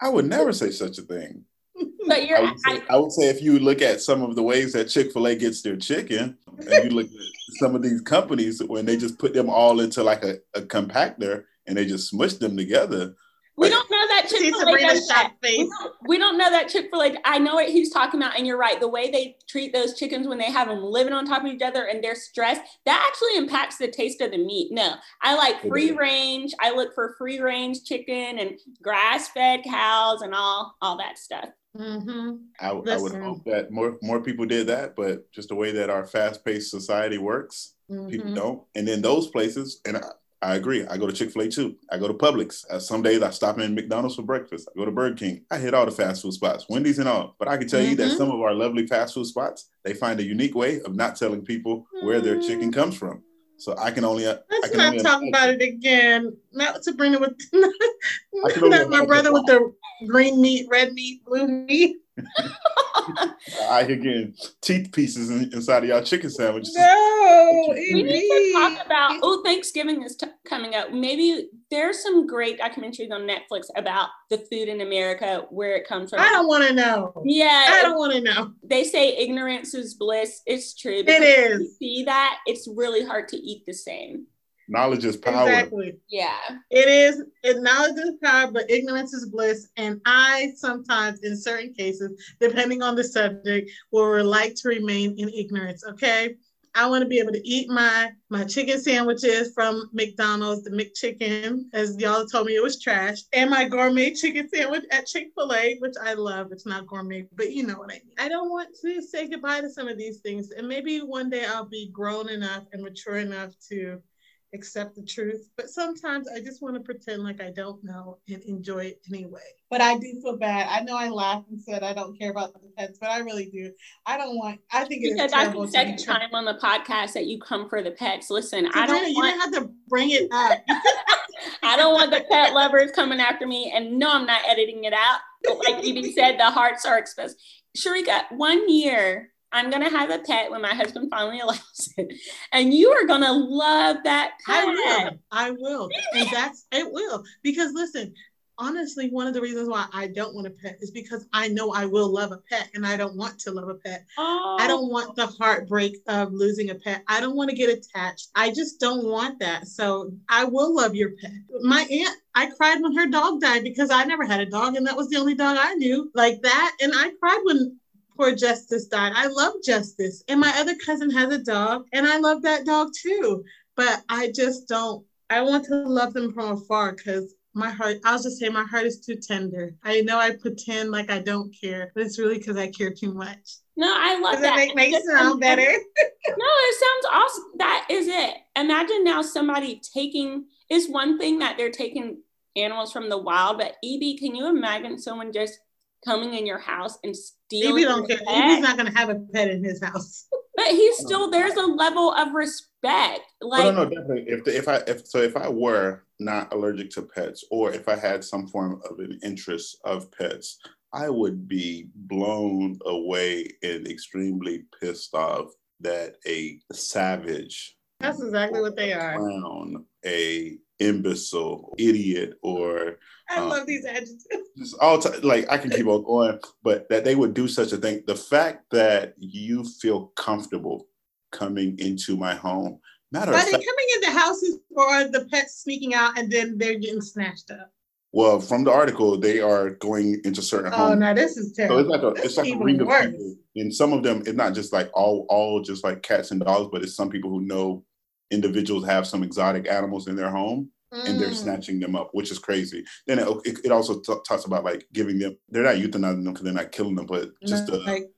I would never say such a thing.
But you're
I would, say, I, I would say if you look at some of the ways that Chick-fil-A gets their chicken, and you look at some of these companies when they just put them all into like a, a compactor and they just smush them together.
We don't know that Chick Fil A does that. We don't, we don't know that Chick Fil A. I know what he's talking about, and you're right. The way they treat those chickens when they have them living on top of each other and they're stressed, that actually impacts the taste of the meat. No, I like free range. I look for free range chicken and grass fed cows and all all that stuff.
Mm-hmm. I, I, would hope that more more people did that, but just the way that our fast paced society works, mm-hmm. people don't. And then those places, and I agree. I go to Chick fil A too. I go to Publix. Uh, some days I stop in McDonald's for breakfast. I go to Burger King. I hit all the fast food spots, Wendy's and all. But I can tell mm-hmm. you that mm-hmm. some of our lovely fast food spots, they find a unique way of not telling people where their chicken mm. comes from. So I can only.
Uh, Let's can not only talk about it again. Not Sabrina with *laughs* not my brother with the green meat, red meat, blue meat. *laughs* *laughs*
I hear again teeth pieces in, inside of y'all chicken sandwiches.
No, Oh,
we need to talk about. Oh, Thanksgiving is t- coming up. Maybe there's some great documentaries on Netflix about the food in America, where it comes from.
I don't want to know.
Yeah,
I don't want to know.
They say ignorance is bliss. It's true.
It is.
see that it's really hard to eat the same.
Knowledge is power.
Exactly.
Yeah.
It is it, knowledge is power, but ignorance is bliss. And I sometimes, in certain cases, depending on the subject, will like to remain in ignorance. Okay. I want to be able to eat my my chicken sandwiches from McDonald's, the McChicken, as y'all told me it was trash, and my gourmet chicken sandwich at Chick Fil A, which I love. It's not gourmet, but you know what I mean. I don't want to say goodbye to some of these things, and maybe one day I'll be grown enough and mature enough to accept the truth. But sometimes I just want to pretend like I don't know and enjoy it anyway. But I do feel bad. I know I laughed and said I don't care about the pets, but I really do. I don't want. I think it's
because
is terrible.
that's the second time on the podcast that you come for the pets. Listen, I don't
you
want.
didn't have to bring it up. *laughs* *laughs*
I don't want the pet lovers coming after me, and no, I'm not editing it out. But like you said, the hearts are exposed. Sharika, one year I'm gonna have a pet when my husband finally *laughs* allows it, and you are gonna love that pet.
I will. I will. And that's it will. Because listen, honestly, one of the reasons why I don't want a pet is because I know I will love a pet and I don't want to love a pet.
Oh,
I don't want oh. the heartbreak of losing a pet. I don't want to get attached. I just don't want that. So I will love your pet. My aunt, I cried when her dog died because I never had a dog and that was the only dog I knew like that. And I cried when poor Justice died. I love Justice. And my other cousin has a dog and I love that dog too. But I just don't, I want to love them from afar because my heart, I'll just say my heart is too tender. I know I pretend like I don't care, but it's really because I care too much.
No, I love
Does
that.
that make,
Just
sound better? *laughs*
no, it sounds awesome. That is it. Imagine now somebody taking is one thing that they're taking animals from the wild, but EB, can you imagine someone just coming in your house and stealing
EB don't care.
pet?
EB's not gonna have a pet in his house. *laughs*
But he's still there's a level of respect. Like
oh, no, no, definitely. If the, if I if so if I were not allergic to pets, or if I had some form of an interest of pets, I would be blown away and extremely pissed off that a savage,
That's exactly what they are.
clown, a imbecile, idiot, or
I
Uh,
love these adjectives.
Just all t- like I can keep on going, but that they would do such a thing. The fact that you feel comfortable coming into my home, matter
Are they
fact,
coming into houses or are the pets sneaking out and then they're getting snatched up?
well, from the article, they are going into certain homes.
Oh
homes.
no, this is
So
terrible.
it's like a
This
it's like a ring of people. And some of them, it's not just like all all just like cats and dogs, but it's some people who know individuals have some exotic animals in their home and they're
Mm.
snatching them up, which is crazy. Then it, it, it also t- talks about like giving them, they're not euthanizing them because they're not killing them, but just uh,
like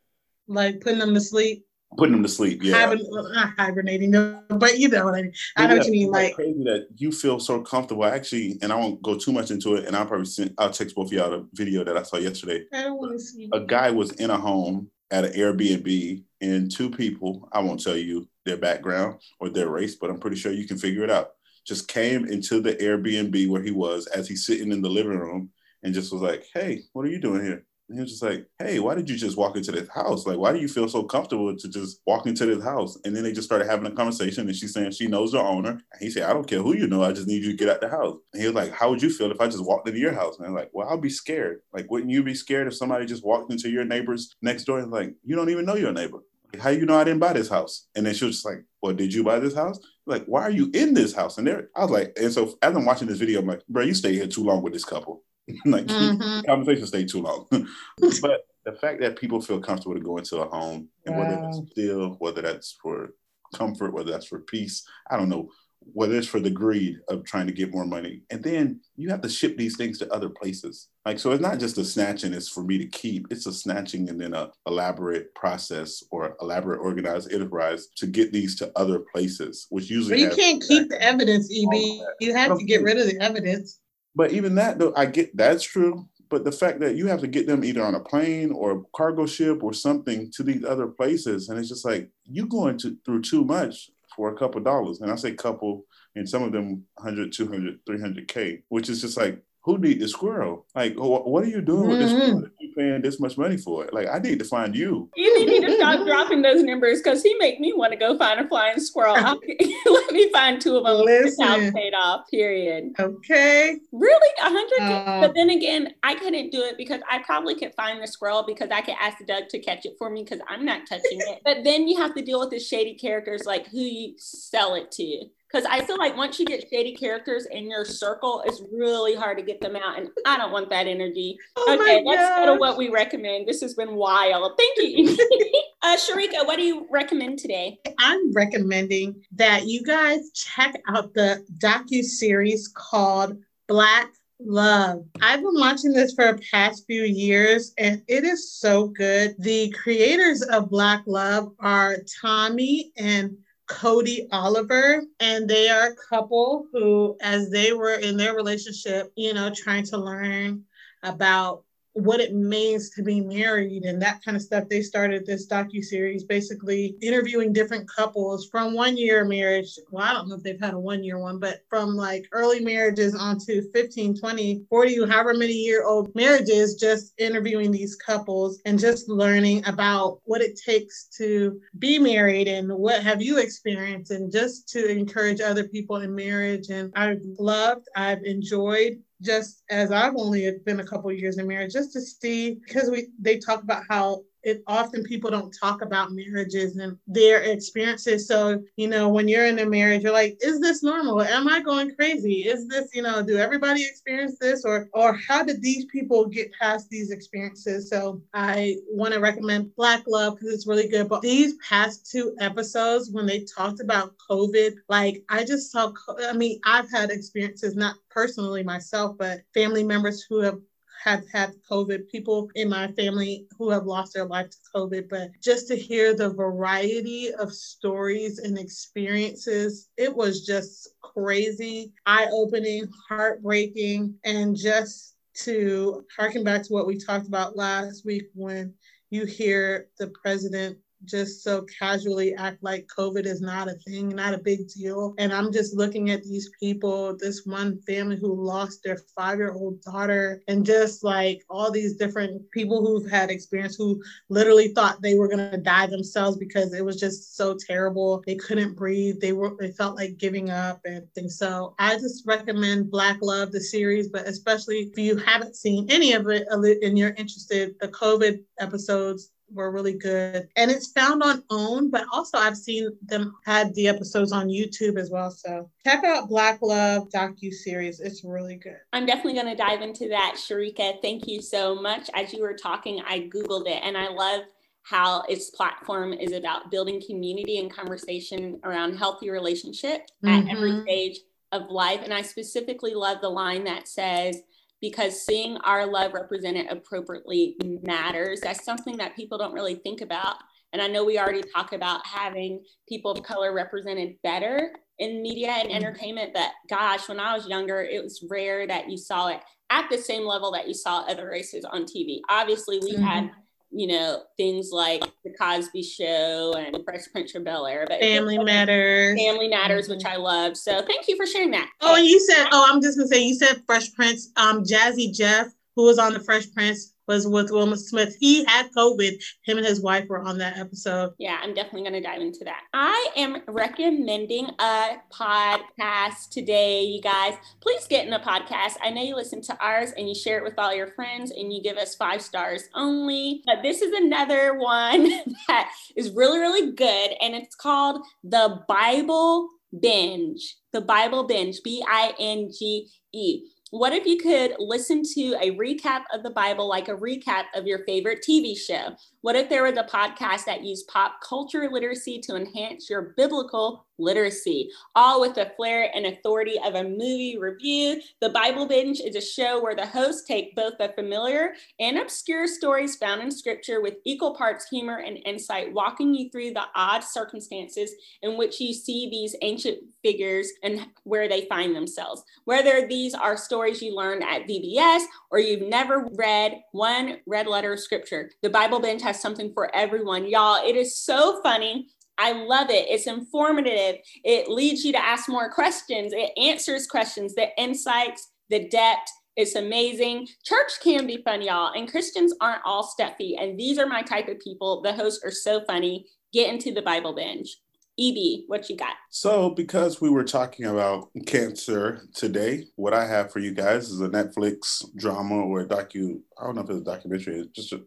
like putting them to sleep,
putting them to sleep. Yeah.
hibern- well, not hibernating, them, but you know what I mean. I know
Yeah,
what you mean. Like,
crazy that you feel so comfortable. Actually, and I won't go too much into it. And I'll probably send. I'll text both of y'all the video that I saw yesterday.
I don't want to see.
A guy was in a home at an Airbnb, and two people. I won't tell you their background or their race, but I'm pretty sure you can figure it out. Just came into the Airbnb where he was as he's sitting in the living room, and just was like, "Hey, what are you doing here?" And he was just like, "Hey, why did you just walk into this house? Like, why do you feel so comfortable to just walk into this house?" And then they just started having a conversation, and she's saying she knows the owner. And he said, "I don't care who you know. I just need you to get out the house." And he was like, "How would you feel if I just walked into your house?" And I'm like, "Well, I'll be scared. Like, wouldn't you be scared if somebody just walked into your neighbor's next door and like, you don't even know your neighbor? How you know I didn't buy this house?" And then she was just like, "Well, did you buy this house?" Like, why are you in this house? And there, I was like, and so as I'm watching this video, I'm like, bro, you stay here too long with this couple. *laughs* like,
Mhm.
conversation stay too long. *laughs* but the fact that people feel comfortable to go into a home and whether that's
Wow.
still, whether that's for comfort, whether that's for peace, I don't know, whether it's for the greed of trying to get more money. And then you have to ship these things to other places. Like, so it's not just a snatching, it's for me to keep. It's a snatching and then a elaborate process or elaborate organized enterprise to get these to other places, which usually
But you can't keep the evidence, EB. You have to get rid of the evidence.
But even that, though, I get that's true. But the fact that you have to get them either on a plane or a cargo ship or something to these other places, and it's just like you going to through too much for a couple dollars. And I say couple, and some of them 100, 200, 300K, which is just like, who need the squirrel? Like, wh- what are you doing with this
Mhm.
squirrel that you paying this much money for it? Like, I need to find you.
You need to stop dropping those numbers because he make me want to go find a flying squirrel. *laughs* Let me find two of them. This house
Listen.
paid off. Period.
Okay.
Really, a hundred?
Uh,
but then again, I couldn't do it because I probably could find the squirrel because I could ask Doug to catch it for me because I'm not touching it. But then you have to deal with the shady characters like who you sell it to. Because I feel like once you get shady characters in your circle, it's really hard to get them out. And I don't want that energy. Oh okay, let's go to what we recommend. This has been wild. Thank you. *laughs* uh, Sharika, what do you recommend today?
I'm recommending that you guys check out the docu series called Black Love. I've been watching this for the past few years and it is so good. The creators of Black Love are Tommy and Codie Oliver, and they are a couple who, as they were in their relationship, you know, trying to learn about what it means to be married and that kind of stuff. They started this docu series, basically interviewing different couples from one year marriage. Well, I don't know if they've had a one year one, but from like early marriages onto 15, 20, 40, however many year old marriages, just interviewing these couples and just learning about what it takes to be married and what have you experienced and just to encourage other people in marriage. And I've loved, I've enjoyed just as I've only been a couple years in marriage, just to see because we they talk about how it often people don't talk about marriages and their experiences. So, you know, when you're in a marriage, you're like, is this normal? Am I going crazy? Is this, you know, do everybody experience this? Or or how did these people get past these experiences? So I want to recommend Black Love because it's really good. But these past two episodes, when they talked about COVID, like I just saw I mean, I've had experiences, not personally myself, but family members who have have had COVID, people in my family who have lost their life to COVID, but just to hear the variety of stories and experiences, it was just crazy, eye opening, heartbreaking, and just to harken back to what we talked about last week when you hear the president just so casually act like COVID is not a thing, not a big deal. And I'm just looking at these people, this one family who lost their five year old daughter, and just like all these different people who've had experience who literally thought they were going to die themselves because it was just so terrible. They couldn't breathe. They were, they felt like giving up and things. So I just recommend Black Love, the series, but especially if you haven't seen any of it uh, and you're interested, the COVID episodes were really good. And it's found on OWN, but also I've seen them had the episodes on YouTube as well. So check out Black Love docu series. It's really good.
I'm definitely going to dive into that, Sharika. Thank you so much. As you were talking, I googled it, and I love how its platform is about building community and conversation around healthy relationship mm-hmm. at every mm-hmm. stage of life. And I specifically love the line that says because seeing our love represented appropriately matters. That's something that people don't really think about. And I know we already talk about having people of color represented better in media and mm-hmm. entertainment, but gosh, when I was younger, it was rare that you saw it at the same level that you saw other races on TV. Obviously, we mm-hmm. had you know, things like the Cosby Show and Fresh Prince of Bel Air,
but Family Matters,
Family Matters, mm-hmm. which I love. So thank you for sharing that.
Oh, and you said, oh, I'm just gonna say, you said Fresh Prince, um, Jazzy Jeff, who was on the Fresh Prince was with Will Smith. He had COVID. Him and his wife were on that episode.
Yeah, I'm definitely going to dive into that. I am recommending a podcast today, you guys. Please get in a podcast. I know you listen to ours and you share it with all your friends and you give us five stars only. But this is another one *laughs* that is really, really good. And it's called The Bible Binge. The Bible Binge, B I N G E what if you could listen to a recap of the Bible like a recap of your favorite TV show? What if there was a podcast that used pop culture literacy to enhance your biblical literacy, all with the flair and authority of a movie review. The Bible Binge is a show where the hosts take both the familiar and obscure stories found in scripture with equal parts humor and insight, walking you through the odd circumstances in which you see these ancient figures and where they find themselves. Whether these are stories you learned at VBS or you've never read one red letter scripture, the Bible Binge has something for everyone. Y'all, it is so funny I love it. It's informative. It leads you to ask more questions. It answers questions, the insights, the depth. It's amazing. Church can be fun, y'all, and Christians aren't all stuffy. And these are my type of people. The hosts are so funny. Get into the Bible binge. EB, what you got?
So, because we were talking about cancer today, what I have for you guys is a Netflix drama or a docu. I don't know if it's a documentary. It's just a,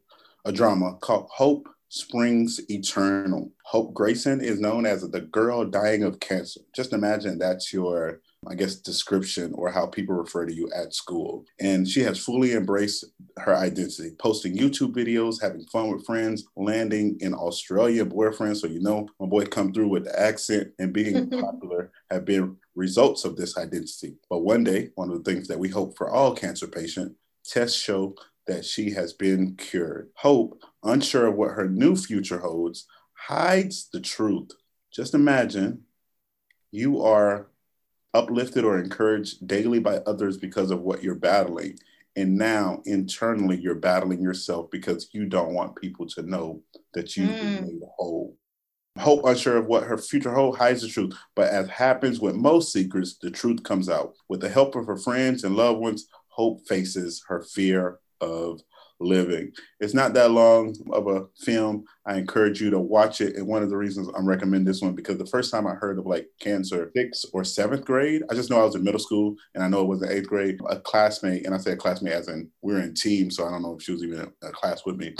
a drama called Hope springs eternal. Hope Grayson is known as the girl dying of cancer. Just imagine that's your I guess, description or how people refer to you at school. And she has fully embraced her identity, posting YouTube videos, having fun with friends, landing in Australia boyfriend. So, you know, my boy come through with the accent and being *laughs* popular have been results of this identity. But one day, one of the things that we hope for all cancer patients, tests show that she has been cured. Hope, unsure of what her new future holds, hides the truth. Just imagine you are uplifted or encouraged daily by others because of what you're battling. And now internally, you're battling yourself because you don't want people to know that you've mm. been made whole. Hope, unsure of what her future holds, hides the truth. But as happens with most seekers, the truth comes out. With the help of her friends and loved ones, Hope faces her fear of living. It's not that long of a film. I encourage you to watch it. And one of the reasons I'm recommending this one because the first time I heard of like cancer, sixth or seventh grade, I just know I was in middle school and I know it was in eighth grade. A classmate, and I say a classmate as in we're in team, so I don't know if she was even in a class with me.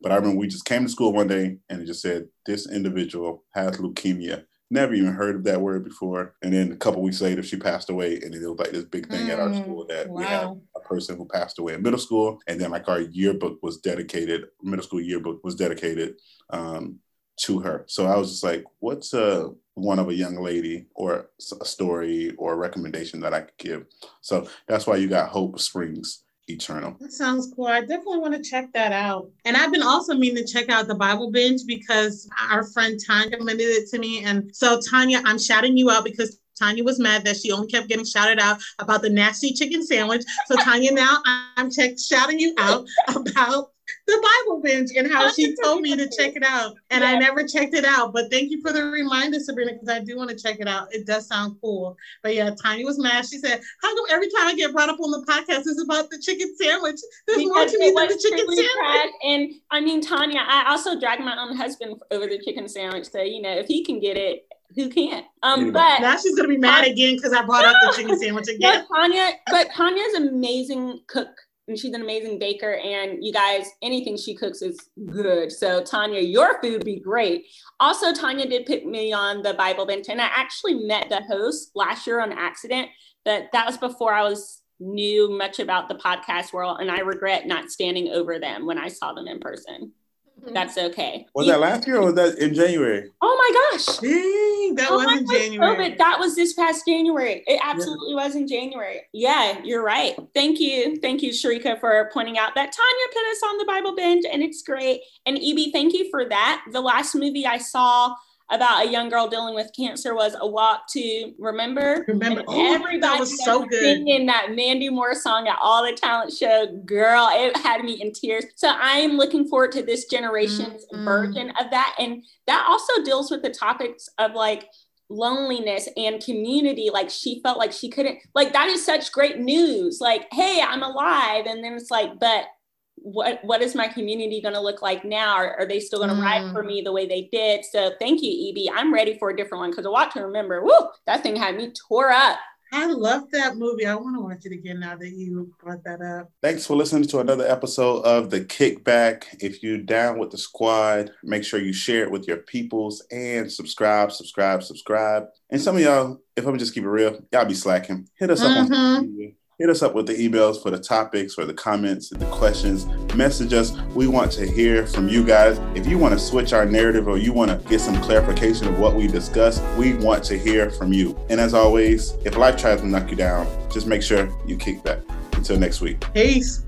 But I remember we just came to school one day and it just said, This individual has leukemia never even heard of that word before. And then a couple weeks later, she passed away, and it was like this big thing mm, at our mm, school that wow. we had a person who passed away in middle school, and then like our yearbook was dedicated, middle school yearbook was dedicated um, to her. So I was just like, what's a one of a young lady or a story or a recommendation that I could give? So that's why you got Hope Springs eternal.
That sounds cool. I definitely want to check that out. And I've been also meaning to check out the Bible binge because our friend Tanya recommended it to me. And so Tanya, I'm shouting you out because Tanya was mad that she only kept getting shouted out about the nasty chicken sandwich. So Tanya, now I'm check, shouting you out about the Bible binge and how she told me to check it out. And yeah. I never checked it out. But thank you for the reminder, Sabrina, because I do want to check it out. It does sound cool. But yeah, Tanya was mad. She said, How come every time I get brought up on the podcast it's about the chicken sandwich? There's because more to me than the chicken sandwich.
And I mean, Tanya, I also dragged my own husband over the chicken sandwich. So, you know, if he can get it, who can't? Um, but
now she's gonna be mad again because I brought up the chicken sandwich *laughs* again.
But Tanya, but Tanya's amazing cook and she's an amazing baker. And you guys, anything she cooks is good. So Tanya, your food be great. Also, Tanya did pick me on the Bible binge, and I actually met the host last year on accident. But that was before I was knew much about the podcast world, and I regret not standing over them when I saw them in person. Mm-hmm. That's okay.
Was that last year or was that in January?
Oh my gosh.
Dang, that oh was in January.
COVID. That was this past January. It absolutely yeah. was in January. Yeah, you're right. Thank you. Thank you, Sharika, for pointing out that Tanya put us on the Bible binge and it's great. And EB, thank you for that. The last movie I saw about a young girl dealing with cancer was a walk to remember.
Remember, oh, everybody that was so good.
Singing that Mandy Moore song at all the talent show, girl, it had me in tears. So I am looking forward to this generation's mm-hmm. version of that, and that also deals with the topics of like loneliness and community like she felt like she couldn't like that is such great news like hey i'm alive and then it's like but what what is my community going to look like now? Are, are they still going to mm. ride for me the way they did? So thank you, EB. I'm ready for a different one because I want to remember. Woo, that thing had me tore up.
I love that movie. I want to watch it again now that you brought that up.
Thanks for listening to another episode of The Kickback. If you're down with the squad, make sure you share it with your peoples and subscribe, subscribe, subscribe. And some of y'all, if I'm just keep it real, y'all be slacking. Hit us mm-hmm. up on mm-hmm hit us up with the emails for the topics or the comments and the questions. Message us. We want to hear from you guys. If you want to switch our narrative or you want to get some clarification of what we discussed, we want to hear from you. And as always, if life tries to knock you down, just make sure you kick back. Until next week.
Peace.